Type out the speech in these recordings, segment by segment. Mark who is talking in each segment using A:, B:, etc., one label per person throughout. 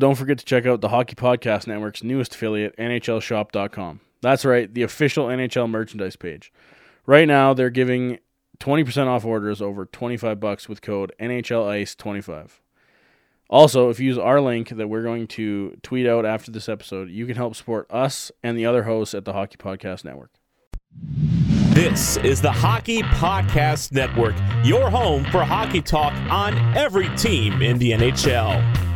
A: Don't forget to check out the Hockey Podcast Network's newest affiliate, NHLShop.com. That's right, the official NHL merchandise page. Right now, they're giving 20% off orders over 25 bucks with code NHLICE25. Also, if you use our link that we're going to tweet out after this episode, you can help support us and the other hosts at the Hockey Podcast Network.
B: This is the Hockey Podcast Network, your home for hockey talk on every team in the NHL.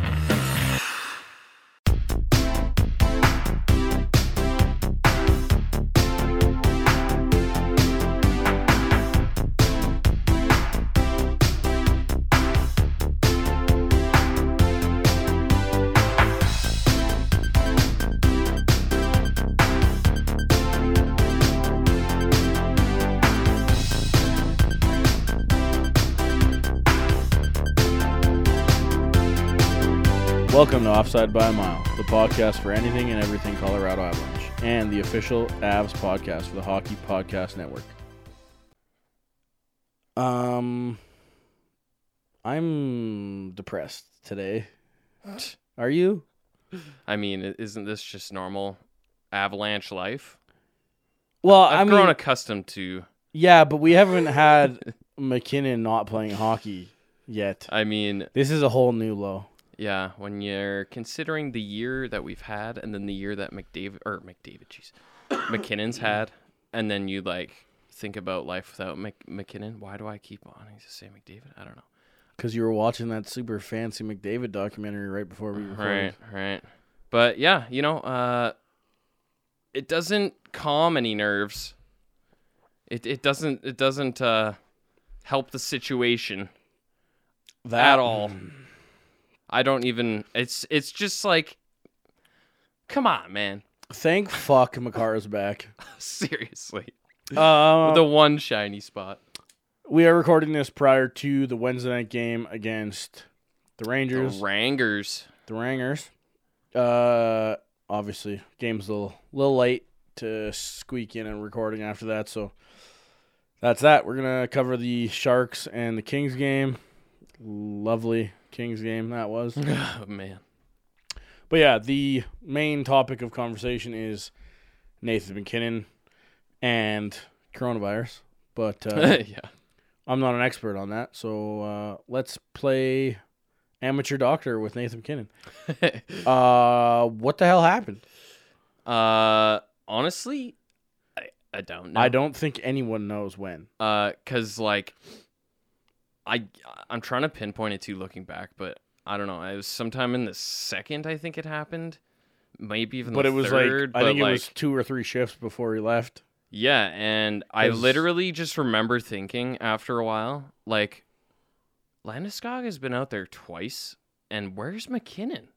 A: Welcome to Offside by a Mile, the podcast for anything and everything Colorado Avalanche, and the official Avs podcast for the Hockey Podcast Network. Um, I'm depressed today. Are you?
C: I mean, isn't this just normal avalanche life?
A: Well,
C: I've
A: I
C: grown accustomed to.
A: yeah, but we haven't had MacKinnon not playing hockey yet.
C: I mean,
A: This is a whole new low.
C: Yeah, when you're considering the year that we've had, and then the year that McDavid or McDavid, jeez, MacKinnon's had, and then you like think about life without Mc, MacKinnon. Why do I keep wanting to say McDavid? I don't know.
A: Because you were watching that super fancy McDavid documentary right before we recorded.
C: Right, right. But yeah, you know, uh, it doesn't calm any nerves. It it doesn't it doesn't uh, help the situation
A: That
C: at all. I don't even. It's it's just like, come on, man.
A: Thank fuck Makar's back.
C: Seriously,
A: Uh,
C: the one shiny spot.
A: we are recording this prior to the Wednesday night game against the Rangers.
C: The
A: Rangers, the Rangers. Uh, obviously, game's a little, little late to squeak in and recording after that, so that's that. We're gonna cover the Sharks and the Kings game. Lovely Kings game that was.
C: oh man.
A: But yeah, the main topic of conversation is Nathan MacKinnon and coronavirus. But uh,
C: yeah.
A: I'm not an expert on that, so uh, let's play amateur doctor with Nathan MacKinnon. Uh, what the hell happened?
C: uh, honestly, I I don't know.
A: I don't think anyone knows when.
C: uh cuz like I I'm trying to pinpoint it too looking back, but I don't know. It was sometime in the second I think it happened. Maybe even
A: But
C: the
A: it was
C: third,
A: like I think
C: but,
A: it was
C: like,
A: two or three shifts before he left.
C: Yeah, and I literally just remember thinking after a while, like Landeskog has been out there twice, and where's MacKinnon?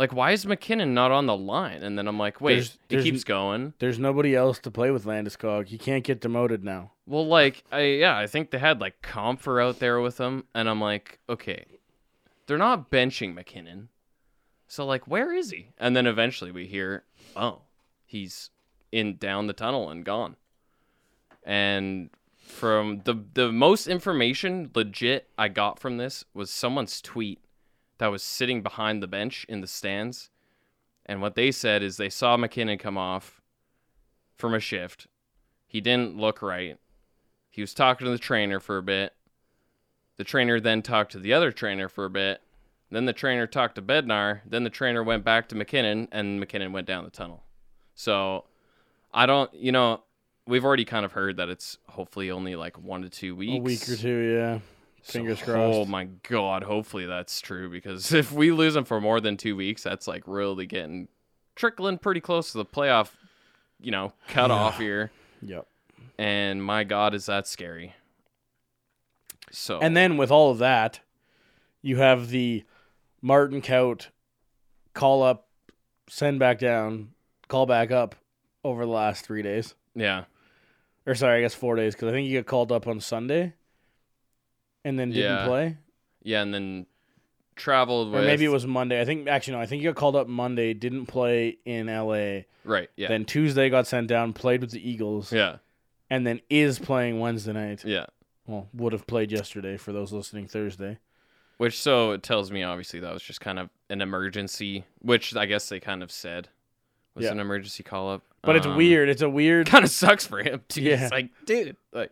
C: Like, why is MacKinnon not on the line? And then I'm like, wait,
A: There's-
C: he
A: there's
C: keeps going.
A: There's nobody else to play with Landeskog. He can't get demoted now.
C: Well, like, I yeah, I think they had like Compher out there with him, and I'm like, okay, they're not benching MacKinnon, so like, where is he? And then eventually we hear, oh, he's in down the tunnel and gone. And from the the most information legit I got from this was someone's tweet that was sitting behind the bench in the stands, and what they said is they saw MacKinnon come off from a shift. He didn't look right. He was talking to the trainer for a bit. The trainer then talked to the other trainer for a bit. Then the trainer talked to Bednar. Then the trainer went back to MacKinnon, and MacKinnon went down the tunnel. So I don't, you know, we've already kind of heard that it's hopefully only like one to two weeks.
A: A week or two, yeah.
C: So,
A: Fingers
C: Oh my god, hopefully that's true because if we lose him for more than two weeks, that's like really getting trickling pretty close to the playoff, you know, cutoff here.
A: Yep.
C: And my god, is that scary. So
A: And then with all of that, you have the Martin Kaut call up, send back down, call back up over the last three days.
C: yeah,
A: Or sorry, I guess four days because I think he got called up on Sunday, and then didn't
C: Yeah.
A: play.
C: yeah, and then traveled with
A: Or maybe it was Monday. I think actually no. I think he got called up Monday, didn't play in L.A.
C: right. Yeah,
A: Then Tuesday got sent down, played with the Eagles,
C: yeah,
A: and then is playing Wednesday night.
C: yeah.
A: Well, would have played yesterday for those listening Thursday.
C: Which so it tells me obviously that was just kind of an emergency, which I guess they kind of said was
A: Yeah.
C: an emergency call up.
A: But it's um, weird. It's a weird.
C: Kind of sucks for him. Too.
A: Yeah.
C: It's like, dude, like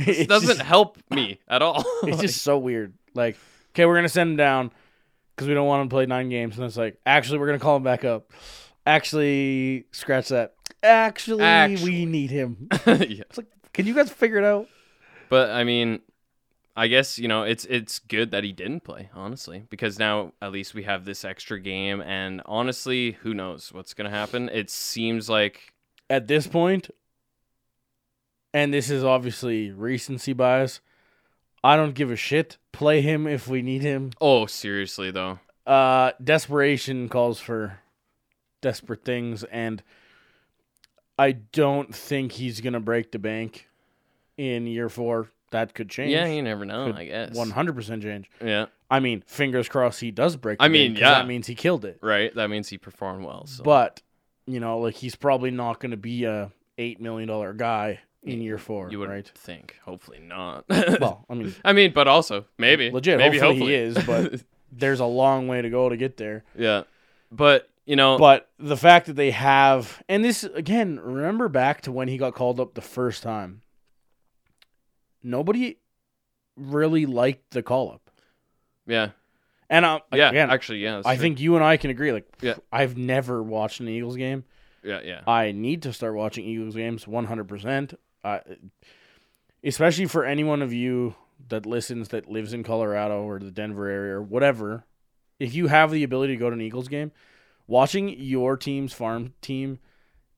A: It
C: doesn't
A: just-
C: help me at all.
A: it's just so weird. Like, okay, we're gonna send him down because we don't want him to play nine games, and it's like, actually, we're gonna call him back up. Actually, scratch that. Actually,
C: Actually.
A: we need him.
C: yeah.
A: It's like, can you guys figure it out?
C: But I mean, I guess you know it's it's good that he didn't play, honestly, because now at least we have this extra game, and honestly, who knows what's gonna happen? It seems like
A: At this point, and this is obviously recency bias. I don't give a shit. Play him if we need him.
C: oh, seriously though,
A: Uh, desperation calls for desperate things, and I don't think he's gonna break the bank in year four. That could change.
C: yeah, you never know.
A: Could
C: I guess
A: one hundred percent change.
C: Yeah,
A: I mean, fingers crossed he does break. The
C: I mean, yeah.
A: that means he killed it.
C: right. That means he performed well. So.
A: But you know, like he's probably not going to be a eight million dollar guy in year four,
C: you would
A: right?
C: think, hopefully not.
A: Well, I mean,
C: I mean, but also maybe
A: legit.
C: Maybe
A: hopefully,
C: hopefully
A: he is, but there's a long way to go to get there.
C: yeah, but you know,
A: But the fact that they have, and this again, remember back to when he got called up the first time. Nobody really liked the call up,
C: yeah,
A: and um,
C: yeah.
A: again,
C: actually, yeah.
A: I
C: true.
A: think you and I can agree. Like,
C: Yeah.
A: I've never watched an Eagles game.
C: yeah, yeah,
A: I need to start watching Eagles games 100%. Uh, especially for any one of you that listens that lives in Colorado or the Denver area or whatever. If you have the ability to go to an Eagles game, watching your team's farm team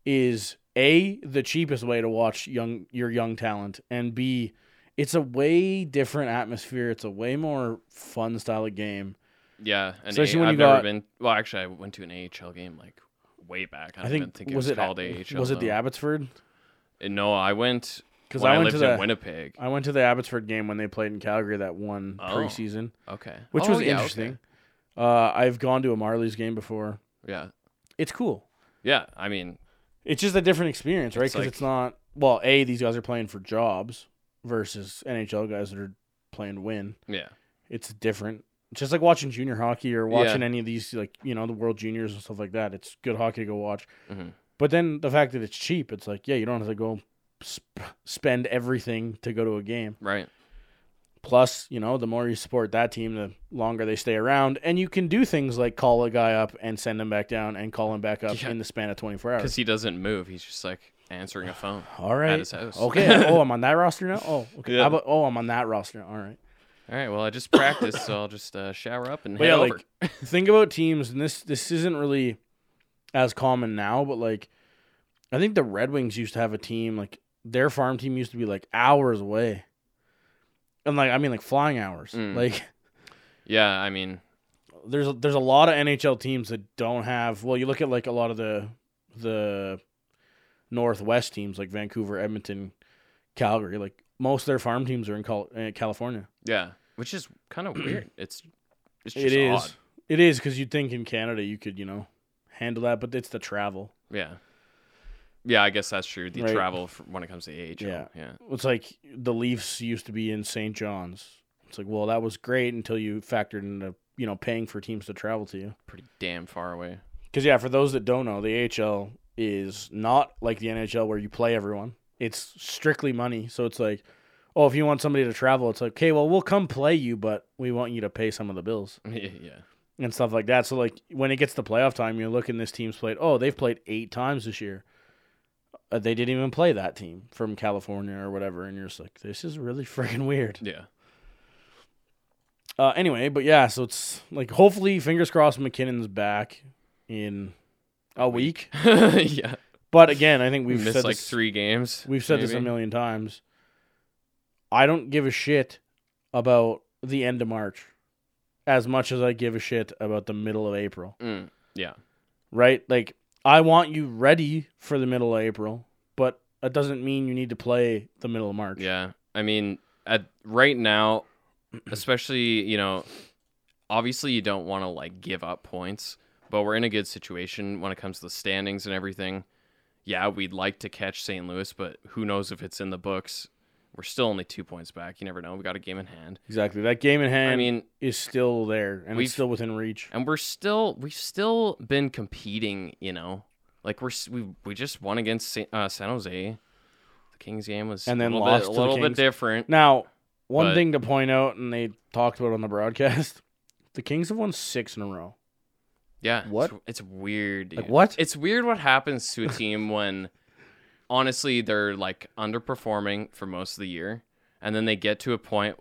A: is A, the cheapest way to watch young your young talent, and B, it's a way different atmosphere. It's a way more fun style of game.
C: yeah. And
A: Especially
C: A-
A: when
C: I've
A: you
C: never
A: got-
C: been. Well, actually, I went to an AHL game like way back. I,
A: I think,
C: it
A: was
C: was,
A: it
C: called AHL.
A: was it the. Abbotsford?
C: No, I went
A: Because I
C: I,
A: went
C: lived
A: to the
C: in Winnipeg.
A: I went to the Abbotsford game when they played in Calgary that one
C: Oh.
A: preseason,
C: Okay,
A: which
C: Oh,
A: was
C: yeah, okay.
A: interesting. Uh, I've gone to a Marlies game before.
C: Yeah,
A: It's cool.
C: yeah. I mean,
A: It's just a different experience, right?
C: It's
A: Because
C: like-
A: it's not well. A, these guys are playing for jobs versus NHL guys that are playing to win.
C: yeah,
A: It's different. It's just like watching junior hockey or watching
C: Yeah.
A: any of these, like you know, the World Juniors and stuff like that. It's good hockey to go watch.
C: Mhm.
A: But then the fact that it's cheap, it's like, yeah, you don't have to go sp- spend everything to go to a game.
C: right.
A: Plus, you know, the more you support that team, the longer they stay around, and you can do things like call a guy up and send him back down and call him back up
C: Yeah.
A: in the span of 24 hours.
C: Because he doesn't move. He's just like answering a phone.
A: All right.
C: At his house.
A: Okay. oh, I'm on that roster now. Oh, okay. How about, oh, I'm on that roster. now. All right.
C: All right. Well, I just practiced, so I'll just uh, shower up and
A: But
C: head
A: yeah,
C: over.
A: like think about teams, and this this isn't really as common now, but like I think the Red Wings used to have a team like their farm team used to be like hours away, and like I mean like flying hours.
C: Mm.
A: Like
C: yeah, I mean,
A: there's a, there's a lot of NHL teams that don't have. Well, you look at like a lot of the the Northwest teams like Vancouver, Edmonton, Calgary. Like most of their farm teams are in Cal- uh, California.
C: yeah, which is kind of weird. It's it's just
A: It is.
C: odd.
A: It is because you'd think in Canada you could you know handle that, but it's the travel.
C: Yeah. Yeah, I guess that's true. The
A: Right.
C: travel when it comes to AHL.
A: Yeah.
C: Yeah.
A: It's like the Leafs used to be in St. John's. It's like, well, that was great until you factored into you know paying for teams to travel to you.
C: Pretty damn far away.
A: Because yeah, for those that don't know, the AHL is not like the NHL where you play everyone. It's strictly money. So it's like, oh, if you want somebody to travel, it's like, okay, well, we'll come play you, but we want you to pay some of the bills
C: yeah.
A: And stuff like that. So like when it gets to playoff time, you look and this team's played. Oh, they've played eight times this year. Uh, they didn't even play that team from California or whatever, and you're just like, this is really freaking weird.
C: Yeah.
A: Uh, anyway, but yeah, so it's like hopefully, fingers crossed, MacKinnon's back in a week.
C: yeah.
A: But again, I think
C: We
A: we've
C: missed
A: said
C: like
A: this,
C: three games.
A: we've said this a million times. I don't give a shit about the end of March as much as I give a shit about the middle of April.
C: Mm, yeah.
A: Right? Like I want you ready for the middle of April, but that doesn't mean you need to play the middle of March.
C: Yeah. I mean, at right now, especially, you know, obviously you don't want to like give up points, but we're in a good situation when it comes to the standings and everything. Yeah, we'd like to catch St. Louis, but who knows if it's in the books. We're still only two points back. You never know. We got a game in hand.
A: Exactly. That game in hand
C: I mean,
A: is still there and it's still within reach.
C: and we're still we've still been competing. You know, like we're we we just won against uh, San Jose. The Kings game was
A: And then
C: a little,
A: lost
C: bit, a little bit different.
A: Now, one
C: But-
A: thing to point out, and they talked about on the broadcast, the Kings have won six in a row.
C: Yeah,
A: What?
C: It's, it's weird.
A: Like what?
C: It's weird what happens to a team when, honestly, they're like underperforming for most of the year, and then they get to a point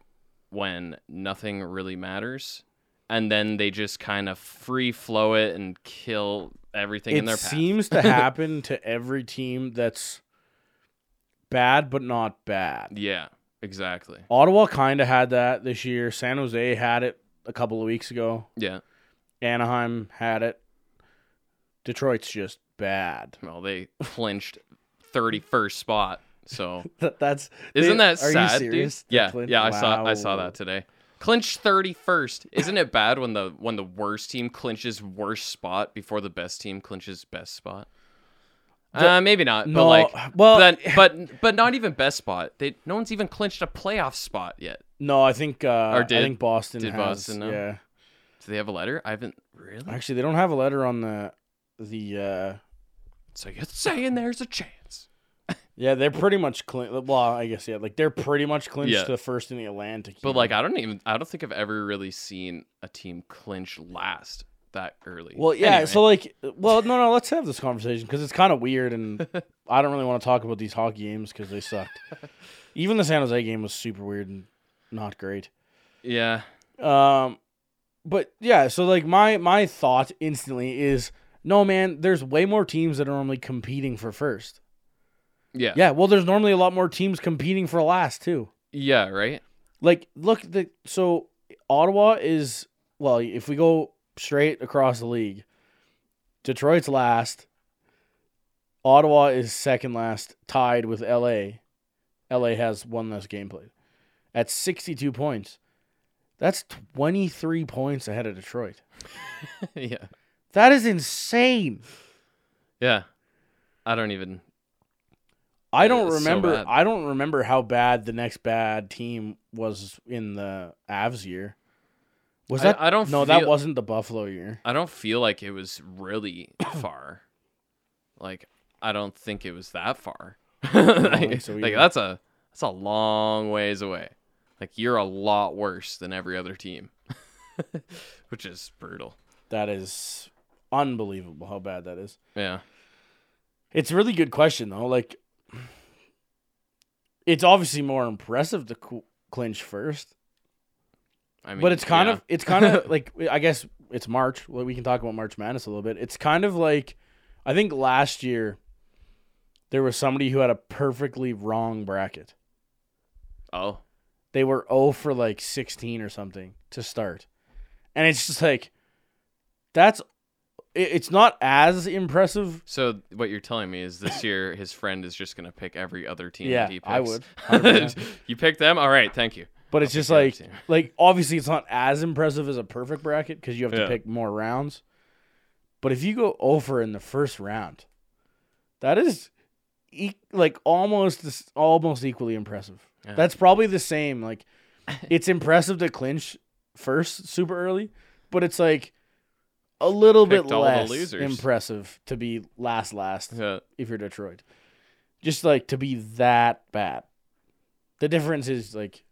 C: when nothing really matters, and then they just kind of free flow it and kill everything in
A: It
C: their path.
A: seems to happen to every team that's bad but not bad.
C: yeah, exactly.
A: Ottawa kind of had that this year. San Jose had it a couple of weeks ago.
C: Yeah.
A: Anaheim had it. Detroit's just bad.
C: Well, they clinched thirty first spot. So
A: That's
C: Isn't that
A: are
C: sad,
A: you
C: dude? Yeah, yeah, I saw I saw that today. Clinch thirty first. Isn't it bad when the when the worst team clinches worst spot before the best team clinches best spot?
A: The-
C: uh, maybe not.
A: No,
C: but like,
A: well,
C: but, but but not even best spot. They no one's even clinched a playoff spot yet.
A: no, I think uh,
C: Or did-
A: I think Boston
C: did
A: has,
C: Boston?
A: Yeah,
C: Do they have a letter? I haven't really.
A: actually, they don't have a letter on the the. uh
C: So you're saying there's a chance.
A: Yeah, they're pretty much clinched. Well, I guess yeah, like they're pretty much clinched
C: Yeah.
A: to first in the Atlantic.
C: But like, I don't even. I don't think I've ever really seen a team clinch last that early.
A: Well, yeah.
C: Anyway.
A: So like, well, no, no. Let's have this conversation because it's kind of weird, and I don't really want to talk about these hockey games because they sucked. Even the San Jose game was super weird and not great.
C: yeah,
A: Um, but yeah. So like, my my thought instantly is, no, man. There's way more teams that are normally competing for first.
C: Yeah,
A: Yeah. Well, there's normally a lot more teams competing for last too.
C: yeah. Right.
A: Like, look, the so Ottawa is well. If we go straight across the league, Detroit's last. Ottawa is second last, tied with LA. LA has one less game played at 62 points. That's 23 points ahead of Detroit.
C: yeah.
A: That is insane.
C: Yeah. I don't even.
A: I don't
C: It's so
A: remember.
C: bad.
A: I don't remember how bad the next bad team was in the Avs year. Was that?
C: I don't
A: No, that wasn't the Buffalo year.
C: I don't feel like it was really far. Like I don't think it was that far. like,
A: so
C: like, that's a that's a long ways away. Like you're a lot worse than every other team, which is brutal.
A: That is unbelievable how bad that is.
C: Yeah.
A: It's a really good question though. Like, it's obviously more impressive to cl- clinch first,
C: I mean,
A: but it's kind
C: yeah.
A: of it's kind of like I guess it's March. Well, we can talk about March Madness a little bit. It's kind of like I think last year there was somebody who had a perfectly wrong bracket.
C: oh
A: They were 0 for like 16 or something to start. And it's just like that's it's not as impressive.
C: so what you're telling me is this year his friend is just gonna pick every other team
A: Yeah,
C: that he picks.
A: I would. 100%.
C: you pick them, all right? Thank you.
A: But it's
C: I'll
A: just
C: pick the other
A: like like obviously it's not as impressive as a perfect bracket because you have to
C: Yeah.
A: pick more rounds. But if you go over in the first round, that is e- like almost almost equally impressive.
C: Yeah.
A: That's probably the same. Like it's impressive to clinch first super early, but it's like a little bit less impressive to be last last
C: Yeah.
A: if you're Detroit. Just like to be that bad. The difference is like,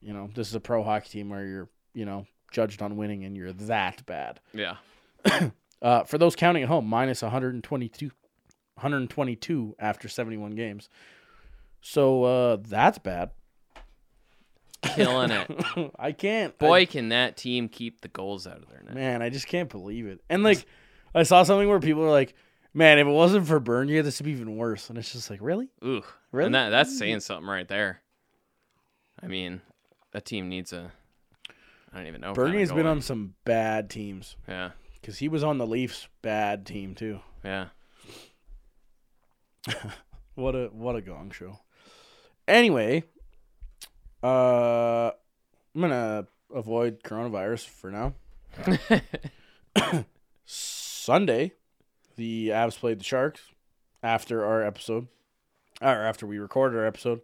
A: you know, this is a pro hockey team where you're, you know, judged on winning and you're that bad.
C: Yeah.
A: Uh, for those counting at home, minus 122, 122 after 71 games. So uh, that's bad.
C: Killing it.
A: I can't.
C: Boy, can that team keep the goals out of their net.
A: man, I just can't believe it. And like, I saw something where people are like, "Man, if it wasn't for Bernier, this would be even worse." And it's just like, really?
C: Ooh.
A: Really?
C: And that that's saying something right there. I mean, that team needs a. I don't even know.
A: Bernier's been on some bad teams
C: Yeah.
A: because he was on the Leafs' bad team too.
C: Yeah.
A: What a what a gong show. Anyway, uh, I'm gonna avoid coronavirus for now. Sunday, the Avs played the Sharks after our episode, or after we recorded our episode.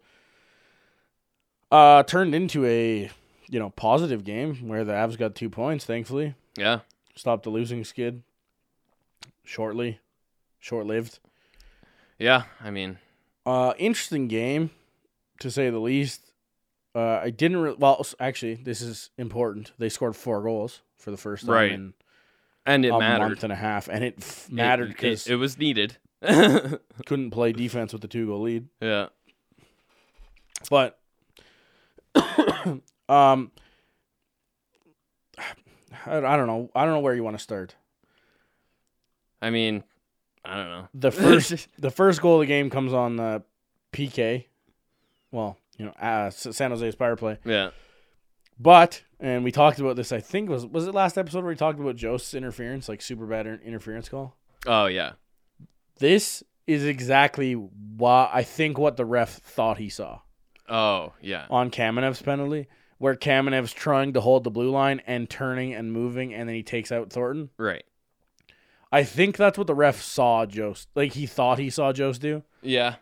A: Uh, turned into a you know positive game where the Avs got two points. Thankfully,
C: Yeah.
A: stopped the losing skid. Shortly, short lived.
C: Yeah. I mean,
A: Uh, interesting game, to say the least. Uh, I didn't re- well. Actually, this is important. They scored four goals for the first time
C: Right.
A: in
C: and it
A: a
C: mattered.
A: month and a half, and it f- mattered because
C: it, it was needed.
A: couldn't play defense with the two goal lead. Yeah, but um, I, I don't know. I don't know where you want to start.
C: I mean, I don't know.
A: The first the first goal of the game comes on the PK. Well, you know, uh, San Jose's power play.
C: Yeah.
A: But and we talked about this. I think was was it last episode where we talked about Jost's interference, like super bad interference call.
C: Oh yeah.
A: This is exactly what I think what the ref thought he saw
C: Oh yeah.
A: on Kamenev's penalty, where Kamenev's trying to hold the blue line and turning and moving, and then he takes out Thornton.
C: Right.
A: I think that's what the ref saw Jost, like he thought he saw Jost do.
C: Yeah.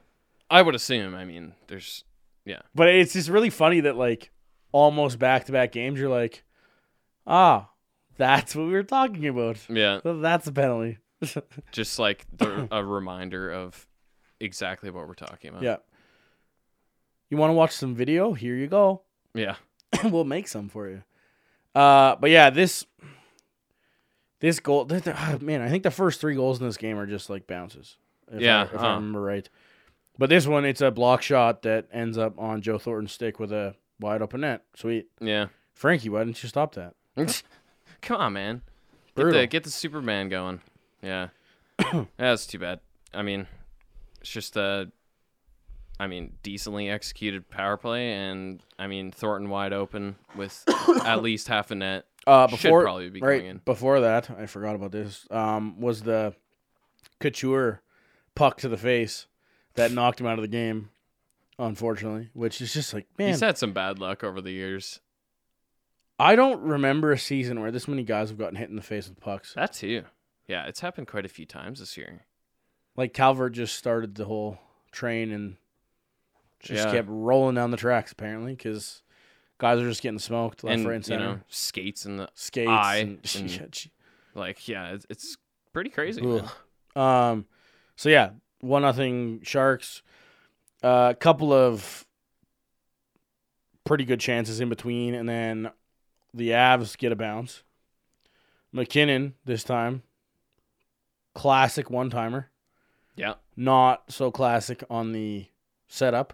C: I would assume. I mean, there's.
A: But it's just really funny that like almost back to back games, you're like, ah, that's what we were talking about.
C: Yeah.
A: That's a penalty.
C: Just like the, a reminder of exactly what we're talking about.
A: Yeah. You want to watch some video? Here you go.
C: Yeah.
A: we'll make some for you. Uh, but yeah, this this goal, ah, man, I think the first three goals in this game are just like bounces. If
C: Yeah,
A: I, if I
C: huh.
A: remember right. But this one, it's a block shot that ends up on Joe Thornton's stick with a wide open net. Sweet,
C: Yeah.
A: Frankie, why didn't you stop that?
C: Come on, man. Get
A: Brutal.
C: the get the Superman going. Yeah. yeah, that's too bad. I mean, it's just a, I mean, decently executed power play, and I mean Thornton wide open with at least half a net.
A: Uh,
C: Should
A: before
C: probably be
A: right
C: going in.
A: before that, I forgot about this. Um, was the Couture puck to the face that knocked him out of the game, unfortunately. Which is just like, man,
C: He's had some bad luck over the years.
A: I don't remember a season where this many guys have gotten hit in the face with pucks.
C: That too. Yeah, it's happened quite a few times this year.
A: Like Calvert just started the whole train and just
C: Yeah.
A: kept rolling down the tracks apparently because guys are just getting smoked left,
C: and
A: right, and
C: you
A: center.
C: know, skates and the
A: Skates
C: eye
A: and,
C: and- like, yeah, it's, it's pretty crazy.
A: Ugh. Um, so yeah, one nothing Sharks. A uh, couple of pretty good chances in between, and then the Avs get a bounce. MacKinnon this time, classic one timer.
C: Yeah,
A: Not so classic on the setup.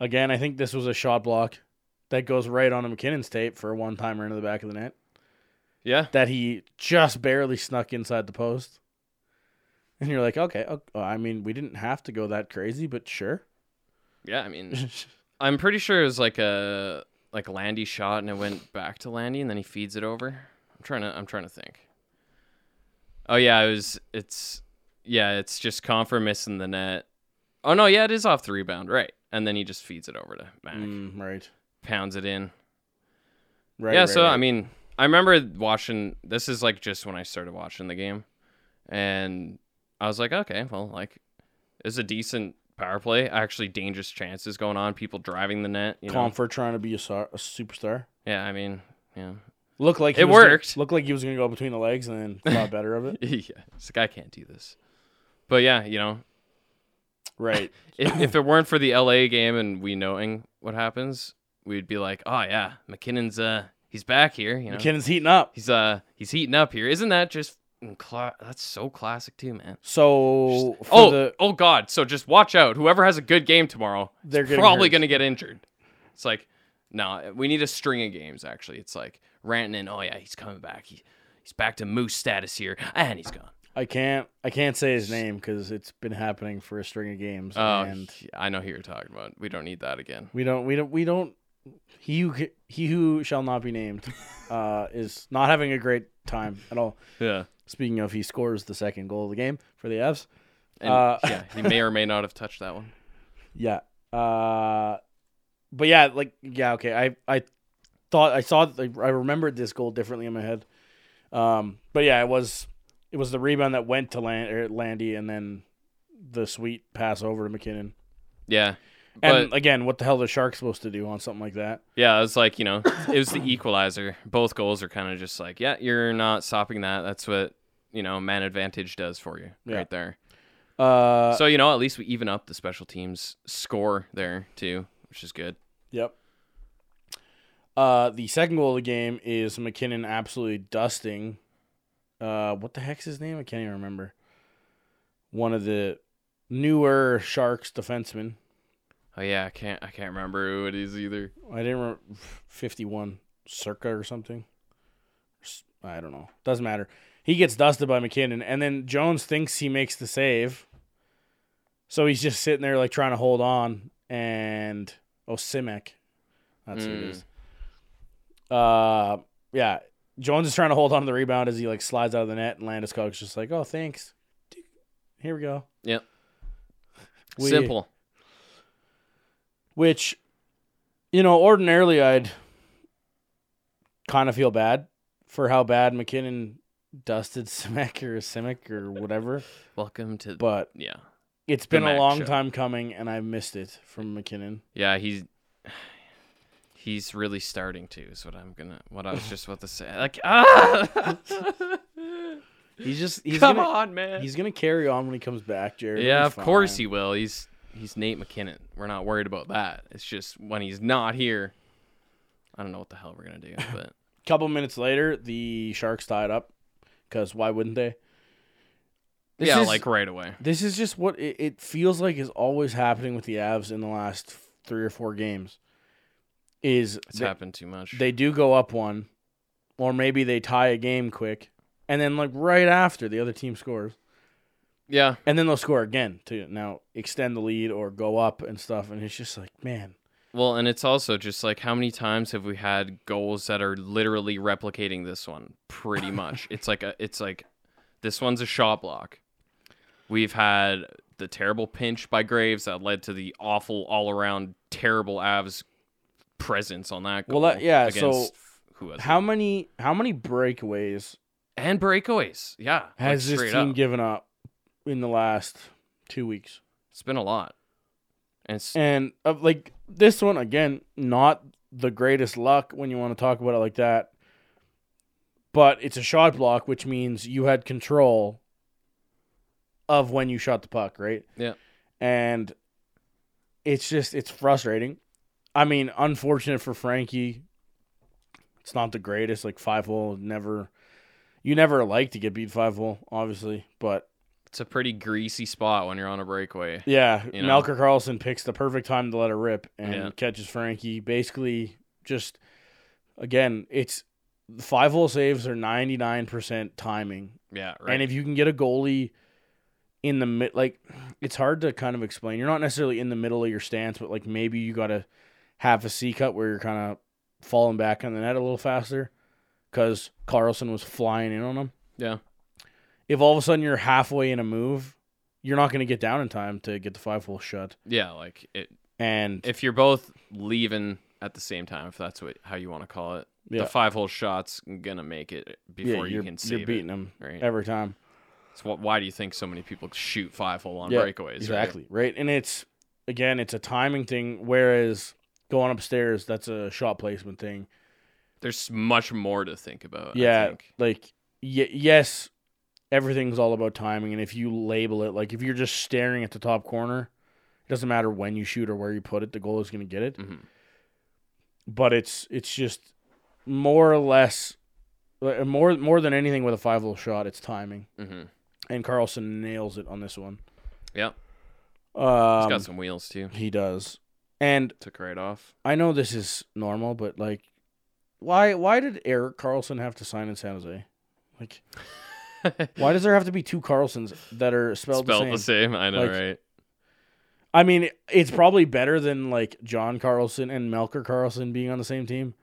A: Again, I think this was a shot block that goes right on MacKinnon's tape for a one timer into the back of the net
C: yeah,
A: that he just barely snuck inside the post. And you're like, okay, ok- I mean, we didn't have to go that crazy, but sure.
C: yeah. I mean, I'm pretty sure it was like a like Landy shot, and it went back to Landy, and then he feeds it over. I'm trying to I'm trying to think. Oh yeah, it was. It's yeah, it's just Compher missing the net. Oh no, yeah, it is off the rebound, right? And then he just feeds it over to Mac,
A: Mm, right.
C: pounds it in.
A: Right.
C: yeah,
A: right,
C: so
A: right.
C: I mean, I remember watching. This is like just when I started watching the game, and I was like, okay, well, like, it's a decent power play. Actually, dangerous chances going on. People driving the net. You know.
A: Compher trying to be a, star, a superstar.
C: Yeah, I mean, yeah,
A: Looked like he
C: It
A: was gonna-
C: worked.
A: looked like he was going to go between the legs and then thought better of it.
C: yeah. It's like I can't do this. But yeah, you know,
A: Right.
C: if, if it weren't for the LA game and we knowing what happens, we'd be like, oh yeah, MacKinnon's uh, he's back here. You know,
A: MacKinnon's heating up.
C: he's uh, he's heating up here. Isn't that just cla- that's so classic too, man.
A: So, for
C: Oh,
A: the,
C: oh God! So just watch out. Whoever has a good game tomorrow,
A: They're
C: probably
A: hurt.
C: going to get injured. It's like, no, we need a string of games. Actually, it's like Rantanen. Oh yeah, he's coming back. He, he's back to moose status here, and he's gone.
A: I can't I can't say his name because it's been happening for a string of games,
C: Oh,
A: and
C: I know who you're talking about. We don't need that again.
A: we don't we don't we don't. He who he who shall not be named uh, is not having a great time at all.
C: Yeah,
A: Speaking of, he scores the second goal of the game for the Avs.
C: and
A: Uh,
C: yeah, he may or may not have touched that one.
A: Yeah. Uh, but yeah, like yeah, okay. I I thought I saw like, I remembered this goal differently in my head. Um, but yeah, it was it was the rebound that went to Land, er, Landy and then the sweet pass over to MacKinnon.
C: Yeah,
A: And again, what the hell are the Sharks supposed to do on something like that?
C: Yeah, it was like, you know, it was the equalizer. Both goals are kind of just like, yeah, you're not stopping that. That's what, you know, man advantage does for you
A: Yeah.
C: right there.
A: Uh,
C: so, you know, at least we even up the special teams score there too, which is good.
A: Yep. Uh, the second goal of the game is MacKinnon absolutely dusting. Uh, what the heck's his name? I can't even remember. One of the newer Sharks defensemen.
C: Oh yeah, I can't I can't remember who it is either.
A: I didn't remember. Fifty-one Circa or something. I don't know. Doesn't matter. He gets dusted by MacKinnon, and then Jones thinks he makes the save. So he's just sitting there like trying to hold on, and oh Simek, that's who it
C: Mm.
A: Uh, yeah, Jones is trying to hold on to the rebound as he like slides out of the net, and Landeskog's just like, "Oh, thanks. Here we go."
C: Yep.
A: We-
C: Simple.
A: Which, you know, ordinarily I'd kind of feel bad for how bad MacKinnon dusted Simic or Simic or whatever,
C: Welcome to
A: but
C: yeah.
A: it's been a
C: Mac
A: long
C: show.
A: time coming, and I missed it from MacKinnon.
C: Yeah, he's he's really starting to is what I'm gonna what I was just about to say. Like ah
A: He's just he's
C: Come
A: gonna
C: on, man.
A: he's gonna carry on when he comes back, Jared. It'll
C: yeah,
A: be
C: of course
A: fine.
C: he will. He's he's Nate MacKinnon. We're not worried about that. It's just when he's not here, I don't know what the hell we're gonna do. But a
A: couple minutes later, the Sharks tied up because why wouldn't they? This
C: yeah,
A: is-
C: like right away.
A: This is just what it, it feels like is always happening with the Avs in the last three or four games. Is
C: It's
A: they,
C: happened too much.
A: they do go up one, or maybe they tie a game quick, and then like right after the other team scores,
C: yeah,
A: and then they'll score again to now extend the lead or go up and stuff, and it's just like man,
C: Well, and it's also just like how many times have we had goals that are literally replicating this one pretty much. it's like a it's like this one's a shot block. We've had the terrible pinch by Graves that led to the awful all around terrible Avs presence on that goal.
A: Well, that- yeah, so
C: who was it?
A: how many how many breakaways
C: and breakaways. Yeah.
A: has
C: like,
A: this team
C: up.
A: given up in the last two weeks?
C: It's been a lot. And
A: And uh, like this one again, not the greatest luck when you want to talk about it like that. But it's a shot block, which means you had control of when you shot the puck, right?
C: Yeah.
A: And it's just it's frustrating. I mean, unfortunate for Frankie. It's not the greatest. Like five hole, never. You never like to get beat five hole, obviously, but
C: it's a pretty greasy spot when you're on a breakaway.
A: yeah,
C: You know?
A: Melker Karlsson picks the perfect time to let it rip and
C: Yeah.
A: catches Frankie. Basically, just again, it's five hole saves are ninety nine percent timing,
C: Yeah, right.
A: and if you can get a goalie in the mid, like it's hard to kind of explain. You're not necessarily in the middle of your stance, but like maybe you got to have a C cut where you're kind of falling back on the net a little faster because Karlsson was flying in on him.
C: yeah.
A: If all of a sudden you're halfway in a move, you're not going to get down in time to get the five hole shut.
C: Yeah, like it
A: And
C: if you're both leaving at the same time, if that's what how you want to call it,
A: Yeah.
C: the five hole shot's gonna make it before you
A: you're,
C: can
A: you're beating
C: it.
A: them
C: right?
A: every time.
C: So wh- why do you think so many people shoot five hole on
A: Yeah,
C: breakaways?
A: Exactly right? and it's again, it's a timing thing. Whereas going upstairs, that's a shot placement thing.
C: There's much more to think about. I
A: yeah,
C: think.
A: like y- yes, everything's all about timing, and if you label it like if you're just staring at the top corner, it doesn't matter when you shoot or where you put it, the goal is going to get it.
C: Mhm.
A: But it's it's just more or less. More more than anything with a five hole shot, it's timing,
C: Mhm.
A: and Karlsson nails it on this one.
C: Yeah,
A: Um,
C: he's got some wheels too.
A: He does. And
C: Took right off.
A: I know this is normal, but like why why did Erik Karlsson have to sign in San Jose? Like why does there have to be two Carlsons that are spelled,
C: Spelled
A: the same?
C: I know,
A: Like,
C: right?
A: I mean, it's probably better than like John Carlson and Melker Karlsson being on the same team.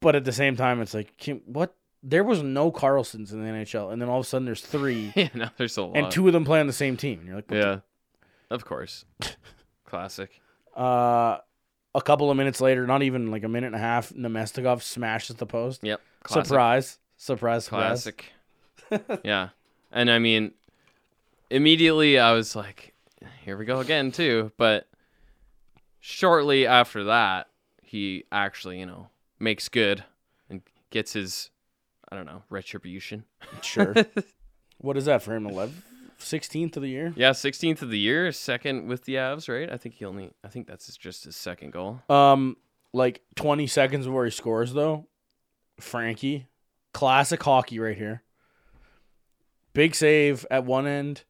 A: But at the same time, it's like, can, what? There was no Carlsons in the NHL, and then all of a sudden there's three,
C: yeah, no, there's a lot.
A: and two of them play on the same team. And you're like, what the
C: Yeah, of course. Classic.
A: Uh, a couple of minutes later, not even like a minute and a half, Nemestikov smashes the post.
C: Yep. Classic.
A: Surprise. Surprise. Surprise.
C: Classic. yeah. And I mean, immediately I was like, here we go again too. But shortly after that, he actually, you know, makes good and gets his, I don't know, retribution.
A: Sure. what is that for him? 11th, 16th of the year?
C: Yeah, 16th of the year, second with the Avs, right? I think he only, I think that's just his second goal.
A: Um, like 20 seconds before he scores, though, Frankie, classic hockey right here. Big save at one end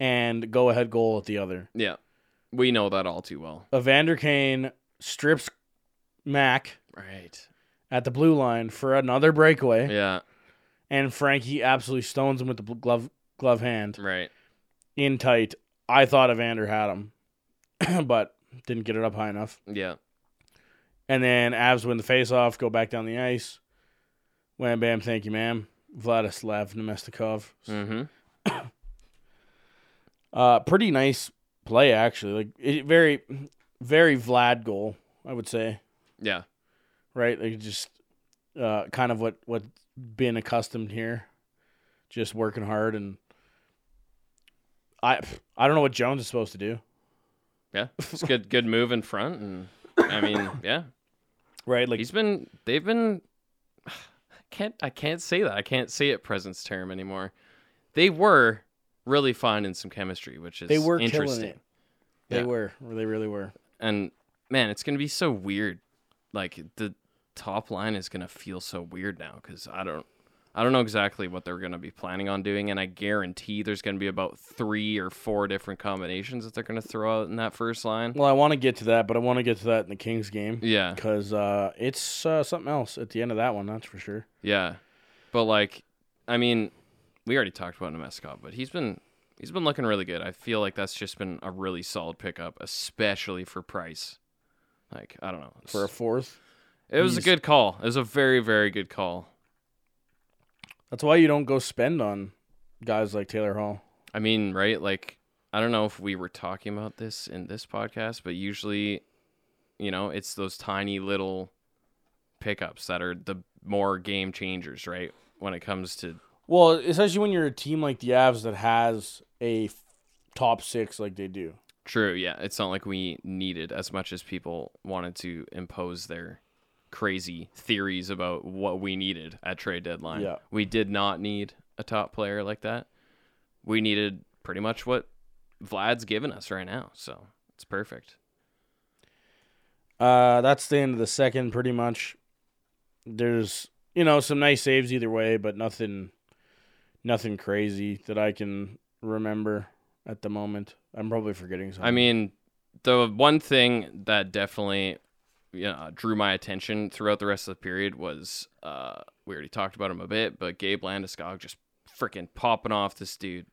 A: and go ahead goal at the other.
C: Yeah, we know that all too well.
A: Evander Kane strips Mac
C: Right.
A: at the blue line for another breakaway,
C: Yeah.
A: and Frankie absolutely stones him with the bl- glove glove hand
C: Right.
A: in tight. I thought Evander had him, but didn't get it up high enough.
C: Yeah.
A: And then Avs win the faceoff, go back down the ice. Wham bam, thank you, ma'am. Vladislav Nemestikov.
C: Mm-hmm.
A: Uh, pretty nice play actually. Like it, very, very Vlad goal, I would say.
C: Yeah.
A: Right, like just uh, kind of what what been accustomed here, just working hard and. I I don't know what Jones is supposed to do.
C: Yeah. It's good. Good move in front, and I mean, yeah.
A: Right, like
C: He's been. They've been. I can't. I can't say that. I can't say it presence term anymore. They were really finding some chemistry, which is
A: they were killing
C: interesting.
A: it. They
C: Yeah.
A: were, they really were.
C: And man, it's gonna be so weird. Like the top line is gonna feel so weird now because I don't. I don't know exactly what they're going to be planning on doing, and I guarantee there's going to be about three or four different combinations that they're going to throw out in that first line.
A: Well, I want to get to that, but I want to get to that in the Kings game.
C: Yeah,
A: because uh, it's uh, something else at the end of that one. That's for sure.
C: Yeah, but like, I mean, we already talked about Nemescott, but he's been he's been looking really good. I feel like that's just been a really solid pickup, especially for price. Like, I don't know,
A: For a fourth,
C: it was a good call. It was a very very good call.
A: That's why you don't go spend on guys like Taylor Hall.
C: I mean, right? Like, I don't know if we were talking about this in this podcast, but usually, you know, it's those tiny little pickups that are the more game changers, right? When it comes to
A: Well, especially when you're a team like the Avs that has a f- top six like they do.
C: True, yeah. It's not like we needed as much as people wanted to impose their crazy theories about what we needed at trade deadline.
A: Yeah.
C: We did not need a top player like that. We needed pretty much what Vlad's given us right now. So it's perfect.
A: Uh, that's the end of the second, pretty much. There's you know some nice saves either way, but nothing, nothing crazy that I can remember at the moment. I'm probably forgetting something.
C: I mean, the one thing that definitely you know, drew my attention throughout the rest of the period was uh, we already talked about him a bit, but Gabe Landeskog just freaking popping off this dude,